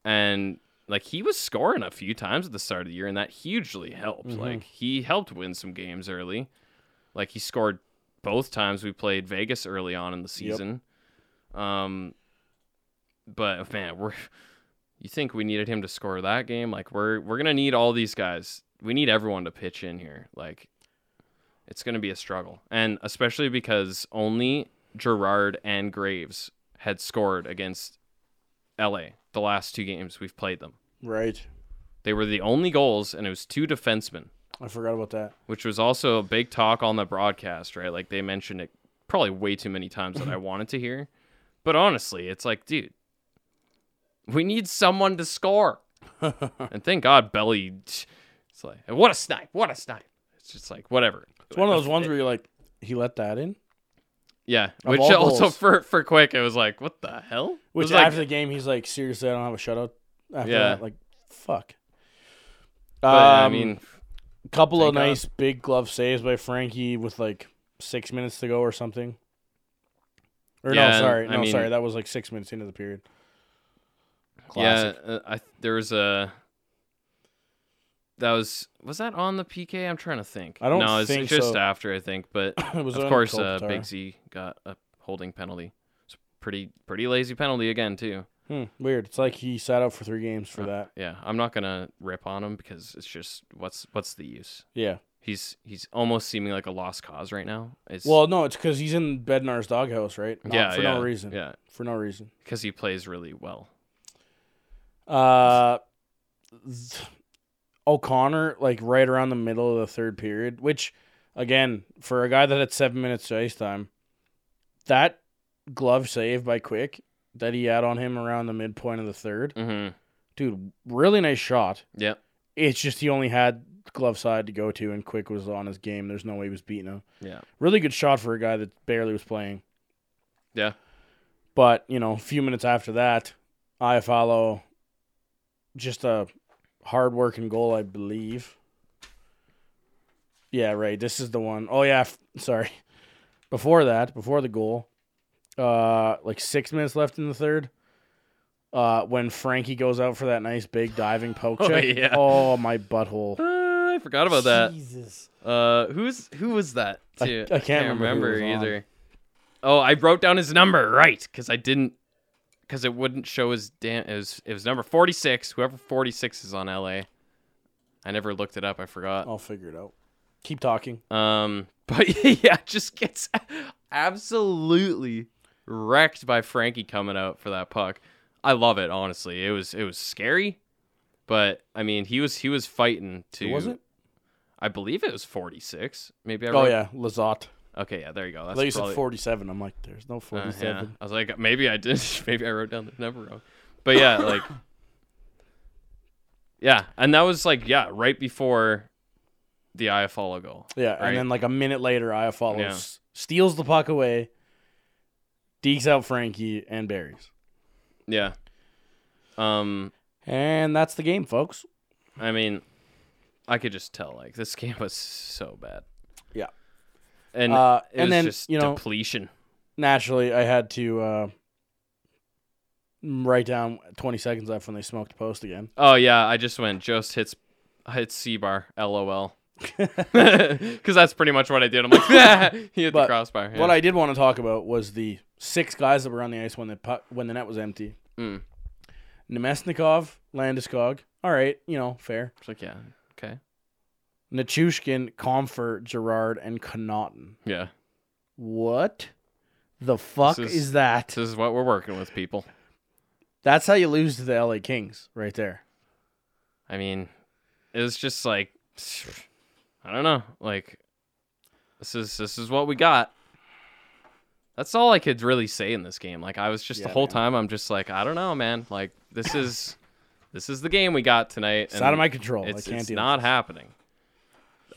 C: and like he was scoring a few times at the start of the year, and that hugely helped.
A: Mhm.
C: Like he helped win some games early. Like he scored both times we played Vegas early on in the season. Um, but man, we're you think we needed him to score that game? Like we're we're gonna need all these guys. We need everyone to pitch in here. Like it's gonna be a struggle, and especially because only Girard and Graves had scored against LA the last two games we've played them.
A: Right.
C: They were the only goals, and it was two defensemen,
A: I forgot about that.
C: which was also a big talk on the broadcast, right? Like they mentioned it probably way too many times that I wanted to hear. But honestly, it's like, dude, we need someone to score. and thank God Belly, it's like, what a snipe, what a snipe. It's just like, whatever.
A: It's one of those ones where you're like, he let that in.
C: Yeah,
A: Of
C: which
A: all
C: also
A: goals.
C: for for quick, it was like, what the hell? It
A: Which
C: was like,
A: after the game, he's like, seriously, I don't have a shutout. After
C: Yeah.
A: that, like, fuck.
C: but, I
A: Um,
C: mean,
A: couple of
C: thank God.
A: nice big glove saves by Frankie with like six minutes to go or something. Or
C: Yeah,
A: no, sorry,
C: I
A: no,
C: mean-
A: sorry, that was like six minutes into the period. Classic.
C: Yeah, uh, I there was a that was was that on the PK? I'm trying to think.
A: I don't
C: no, it's
A: think
C: just
A: so.
C: after I think, but of course, uh, Big Z got a holding penalty. It's pretty pretty lazy penalty again too.
A: Hmm, weird. It's like he sat out for three games for
C: Uh,
A: that.
C: Yeah, I'm not gonna rip on him because it's just what's what's the use?
A: Yeah.
C: He's he's almost seeming like a lost cause right now. It's
A: Well, no, it's because he's in Bednar's doghouse, right? Not
C: yeah,
A: for
C: yeah,
A: no reason.
C: Yeah,
A: For no reason.
C: because he plays really well.
A: Uh, th- O'Connor, like right around the middle of the third period, which, again, for a guy that had seven minutes to ice time, that glove save by Quick that he had on him around the midpoint of the third,
C: Mm-hmm.
A: dude, really nice shot.
C: Yep.
A: It's just he only had glove side to go to, and Quick was on his game. There's no way he was beating him.
C: Yeah.
A: Really good shot for a guy that barely was playing.
C: Yeah.
A: But, you know, a few minutes after that, I follow just a hard working goal, I believe. Yeah, right. This is the one. Oh yeah, f- sorry. Before that, before the goal, uh like 6 minutes left in the third. Uh, when Frankie goes out for that nice big diving poke
C: Oh,
A: check.
C: yeah.
A: Oh my butthole.
C: Uh, I forgot about that.
A: Jesus.
C: Uh, who's who was that?
A: I-
C: Too?
A: I can't remember who was on.
C: either. Oh, I wrote down his number right because I didn't because it wouldn't show his damn. It was it was number forty six. Whoever forty six is on LA. I never looked it up. I forgot.
A: I'll figure it out. Keep talking.
C: Um, but yeah, just gets absolutely wrecked by Frankie coming out for that puck. I love it. Honestly, it was it was scary, but I mean he was he was fighting to.
A: Was it?
C: I believe it was forty six. Maybe I.
A: Oh yeah, Lizotte.
C: Okay, yeah, there you go. That's
A: thought you
C: probably,
A: said 47. I'm like, there's no
C: uh,
A: 47.
C: yeah. I was like, maybe I did. maybe I wrote down the number wrong. But yeah, like, yeah, and that was like, yeah, right before the Iafallo goal.
A: Yeah,
C: Right.
A: and then like a minute later, Iafallo
C: Yeah.
A: steals the puck away, dekes out Frankie, and buries.
C: Yeah. Um,
A: And that's the game, folks.
C: I mean, I could just tell like this game was so bad.
A: Yeah.
C: And
A: Uh, and then,
C: just
A: you know-
C: depletion.
A: Naturally, I had to uh, write down 20 seconds left when they smoked post again.
C: Oh yeah, I just went just hits hits C bar. LOL. Because that's pretty much what I did. I'm like, he hit
A: But
C: the crossbar. Yeah.
A: What I did want to talk about was the six guys that were on the ice when the puck, when the net was empty.
C: Mm.
A: Namestnikov, Landeskog. All right, you know, fair.
C: It's like, yeah, okay,
A: Nichushkin, Compher, Girard, and Connauton.
C: yeah.
A: What the fuck is,
C: is-
A: that?
C: This is what we're working with, people.
A: That's how you lose to the LA Kings, right there.
C: I mean, it was just like, I don't know, like this is this is what we got. That's all I could really say in this game. Like I was just the whole
A: man.
C: time I'm just like, I don't know, man. Like this is this is the game we got tonight.
A: It's
C: and
A: out of my control.
C: It's,
A: I can't
C: it's not
A: this.
C: happening.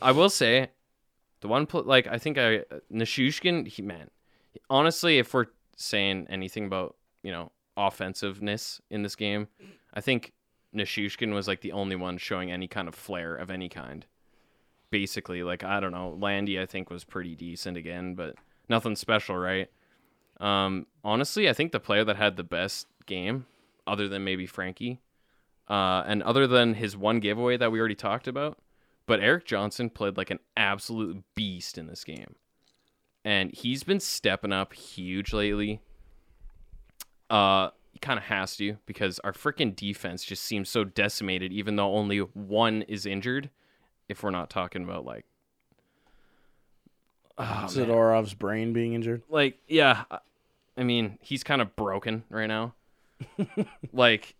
C: I will say, the one pl- like I think I Nichushkin, he man, honestly, if we're saying anything about you know offensiveness in this game, I think Nichushkin was like the only one showing any kind of flair of any kind. Basically, like I don't know, Landy I think was pretty decent again, but nothing special, right? Um, honestly, I think the player that had the best game, other than maybe Frankie, uh, and other than his one giveaway that we already talked about, but Erik Johnson played like an absolute beast in this game. And he's been stepping up huge lately. Uh he kind of has to because our freaking defense just seems so decimated even though only one is injured if we're not talking about like oh, man.
A: Zadorov's brain being injured.
C: like yeah i mean he's kind of broken right now like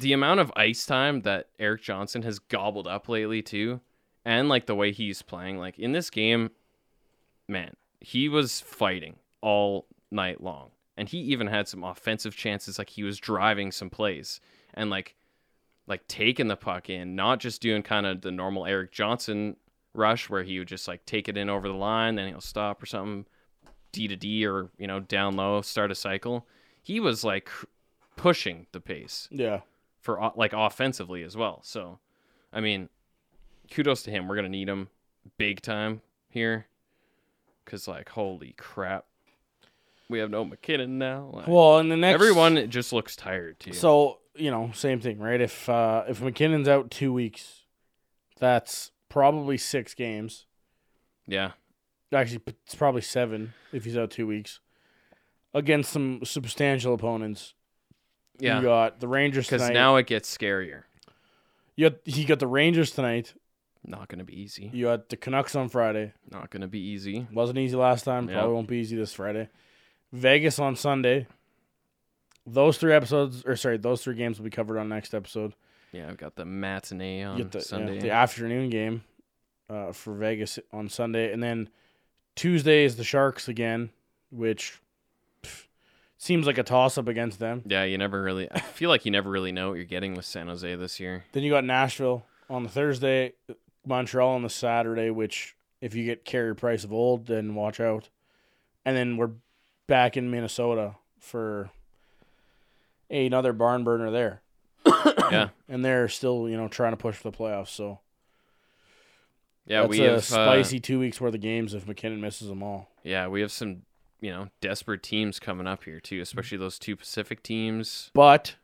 C: the amount of ice time that erik johnson has gobbled up lately too and like the way he's playing like in this game man he was fighting all night long and he even had some offensive chances like he was driving some plays and like like taking the puck in not just doing kind of the normal erik johnson rush where he would just like take it in over the line then he'll stop or something D to D or you know down low, start a cycle. He was like pushing the pace
A: Yeah.
C: For like offensively as well. So, I mean, kudos to him. We're gonna need him big time here, cause like holy crap, we have no MacKinnon now. Like,
A: Well, and the next
C: everyone just looks tired too.
A: So you know, same thing, right? If uh, if MacKinnon's out two weeks, that's probably six games.
C: yeah,
A: Actually, it's probably seven if he's out two weeks against some substantial opponents.
C: Yeah,
A: You got the Rangers
C: because
A: tonight.
C: now it gets scarier.
A: you got, he got the Rangers tonight.
C: Not gonna be easy.
A: You got the Canucks on Friday.
C: Not gonna be easy.
A: Wasn't easy last time.
C: Yeah.
A: Probably won't be easy this Friday. Vegas on Sunday. Those three episodes, or sorry, those three games will be covered on next episode.
C: Yeah, I've got the matinee
A: You
C: on
A: get the, yeah,
C: Sunday.
A: the afternoon game uh, for Vegas on Sunday, and then Tuesday is the Sharks again, which seems like a toss up against them.
C: Yeah, you never really. I feel like you never really know what you're getting with San Jose this year.
A: Then you got Nashville on the Thursday, Montreal on the Saturday, which if you get Carey Price of old, then watch out. And then we're back in Minnesota for another barn burner there.
C: Yeah,
A: And they're still, you know, trying to push for the playoffs. So
C: yeah,
A: that's
C: we
A: a
C: have uh,
A: spicy two weeks worth of games if MacKinnon misses them all.
C: yeah, we have some you know, desperate teams coming up here too, especially those two Pacific teams.
A: But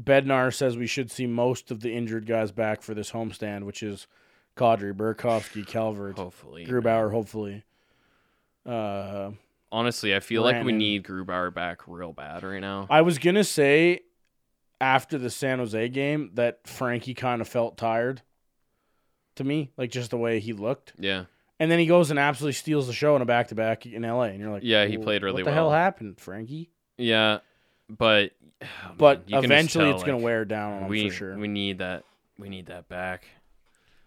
A: Bednar says we should see most of the injured guys back for this homestand, which is Kadri, Burakovsky, Calvert,
C: Hopefully,
A: Grubauer, hopefully. Uh,
C: honestly, I feel like we
A: Brandon.
C: need Grubauer back real bad right now.
A: I was gonna say after the San Jose game that Frankie kind of felt tired to me, like just the way he looked.
C: yeah,
A: And then he goes and absolutely steals the show in a back to back in LA, and you're like,
C: Yeah, he played really well.
A: What the hell happened, Frankie?
C: yeah, but oh,
A: But
C: man,
A: eventually,
C: tell,
A: it's gonna wear down on him for sure.
C: we need that we need that back.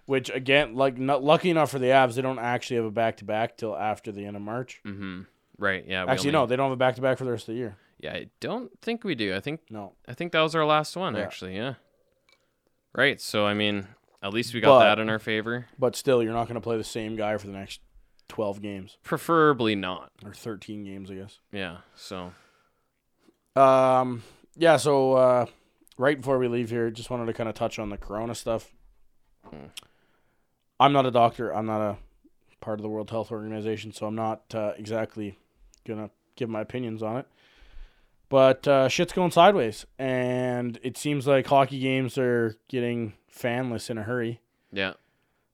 A: Which again, like not, lucky enough for the Avs, they don't actually have a back to back till after the end of March.
C: Mm-hmm. Right? Yeah.
A: Actually,
C: only-
A: no, they don't have a back to back for the rest of the year.
C: Yeah, I don't think we do. I think
A: No,
C: I think that was our last one.
A: Yeah.
C: Actually, yeah. Right. So I mean, at least we got
A: But-
C: that in our favor.
A: but still, you're not going to play the same guy for the next twelve games
C: Preferably not.
A: or thirteen games, I guess.
C: Yeah. So
A: Um, yeah. So uh, right before we leave here, just wanted to kind of touch on the Corona stuff.
C: Hmm.
A: I'm not a doctor. I'm not a part of the World Health Organization, so I'm not uh, exactly gonna give my opinions on it. But uh, shit's going sideways, and it seems like hockey games are getting fanless in a hurry.
C: yeah.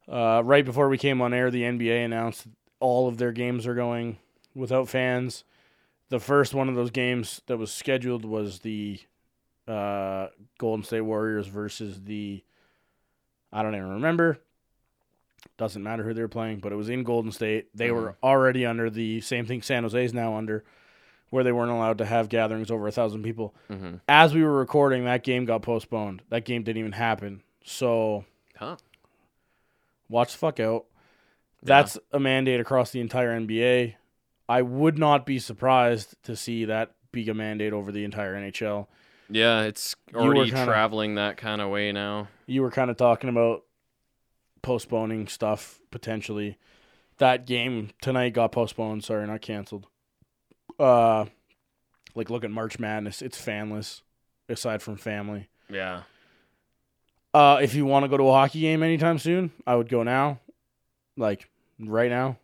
A: Uh, right before we came on air, the NBA announced all of their games are going without fans. The first one of those games that was scheduled was the uh, Golden State Warriors versus the I don't even remember. Doesn't matter who they were playing, but it was in Golden State. They were already under the same thing San Jose is now under, where they weren't allowed to have gatherings over a thousand people.
C: Mm-hmm.
A: As we were recording, that game got postponed. That game didn't even happen. So
C: Huh.
A: watch the fuck out. That's a mandate across the entire NBA. I would not be surprised to see that be a mandate over the entire NHL.
C: Yeah. It's already
A: kinda-
C: traveling that kind of way now.
A: You were kind of talking about postponing stuff potentially. That game tonight got postponed. Sorry, not canceled. Uh, like look at March Madness. It's fanless, aside from family.
C: Yeah.
A: Uh, if you want to go to a hockey game anytime soon, I would go now, like right now.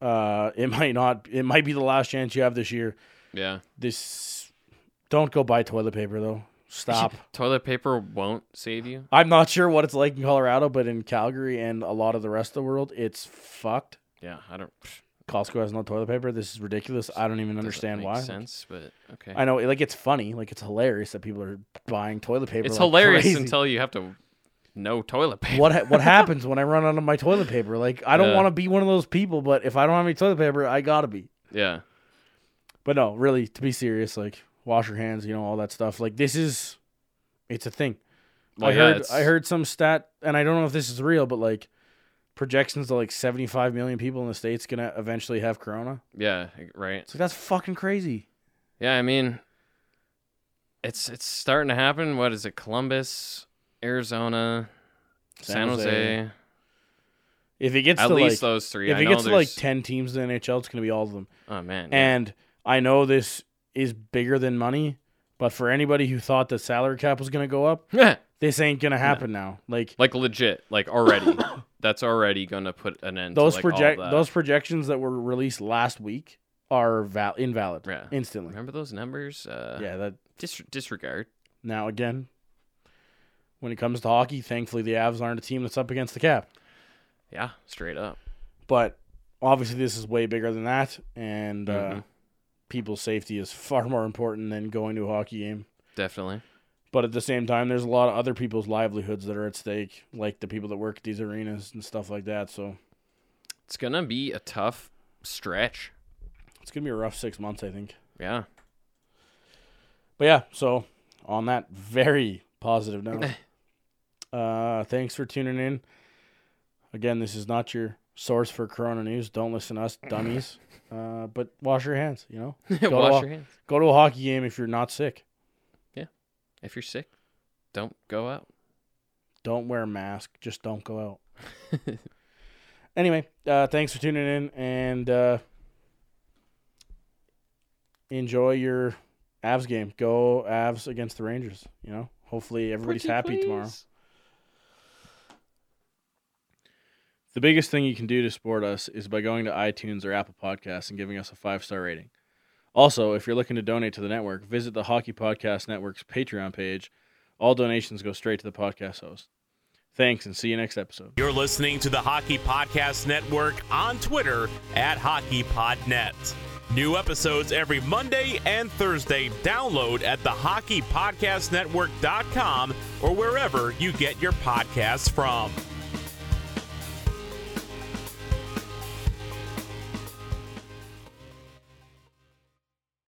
A: Uh, it might not. It might be the last chance you have this year.
C: Yeah.
A: This don't go buy toilet paper though. Stop.
C: Toilet paper won't save you.
A: I'm not sure what it's like in Colorado, but in Calgary and a lot of the rest of the world, it's fucked.
C: Yeah. I don't.
A: Costco has no toilet paper. This is ridiculous. I don't even understand why.
C: Sense, but okay.
A: I know, like it's funny, like it's hilarious that people are buying toilet paper.
C: it's
A: like
C: hilarious
A: crazy.
C: until you have to know toilet paper.
A: what ha- what happens when I run out of my toilet paper? Like I don't
C: Yeah.
A: want to be one of those people, but if I don't have any toilet paper, I gotta be.
C: Yeah.
A: But no, really, to be serious, like wash your hands, you know, all that stuff. Like this is, it's a thing.
C: Well,
A: I
C: yeah,
A: heard
C: it's-
A: I heard some stat, and I don't know if this is real, but like projections of like seventy five million people in the states gonna eventually have corona.
C: Yeah. Right.
A: It's like that's fucking crazy.
C: Yeah, I mean, it's it's starting to happen. What is it? Columbus, Arizona, San,
A: San
C: Jose.
A: Jose. If it gets
C: At
A: to
C: least
A: like,
C: those three.
A: if
C: I
A: it gets to like ten teams in the NHL, it's gonna be all of them.
C: oh man, yeah.
A: And I know this is bigger than money, but for anybody who thought the salary cap was going to go up, this ain't going to happen now. Like
C: like legit, like already, that's already gonna put an end.
A: those
C: to, like,
A: project
C: all that.
A: those projections that were released last week are val- invalid
C: Yeah.
A: instantly.
C: Remember those numbers? Uh,
A: Yeah, that
C: Dis- disregard.
A: now again when it comes to hockey, thankfully the Avs aren't a team that's up against the cap.
C: Yeah, straight up.
A: But obviously this is way bigger than that and uh,
C: Mhm.
A: people's safety is far more important than going to a hockey game.
C: Definitely.
A: But at the same time, there's a lot of other people's livelihoods that are at stake, like the people that work at these arenas and stuff like that. So
C: It's gonna be a tough stretch.
A: it's gonna be a rough six months, I think.
C: Yeah.
A: But yeah, so on that very positive note, uh, thanks for tuning in. Again, this is not your source for Corona news. Don't listen to us dummies. Uh, but wash your hands. You know, to
C: Wash
A: a-
C: your hands.
A: go to a hockey game if you're not sick.
C: Yeah, if you're sick, don't go out.
A: Don't wear a mask. Just don't go out. anyway, uh, thanks for tuning in and uh, enjoy your Avs game. Go Avs against the Rangers. You know, hopefully everybody's
C: Pretty
A: happy tomorrow.
C: please.
A: The biggest thing you can do to support us is by going to iTunes or Apple Podcasts and giving us a five star rating. Also, if you're looking to donate to the network, visit the Hockey Podcast Network's Patreon page. All donations go straight to the podcast host. Thanks and see you next episode.
B: You're listening to the Hockey Podcast Network on Twitter at HockeyPodNet. New episodes every Monday and Thursday. Download at thehockeypodcastnetwork.com or wherever you get your podcasts from.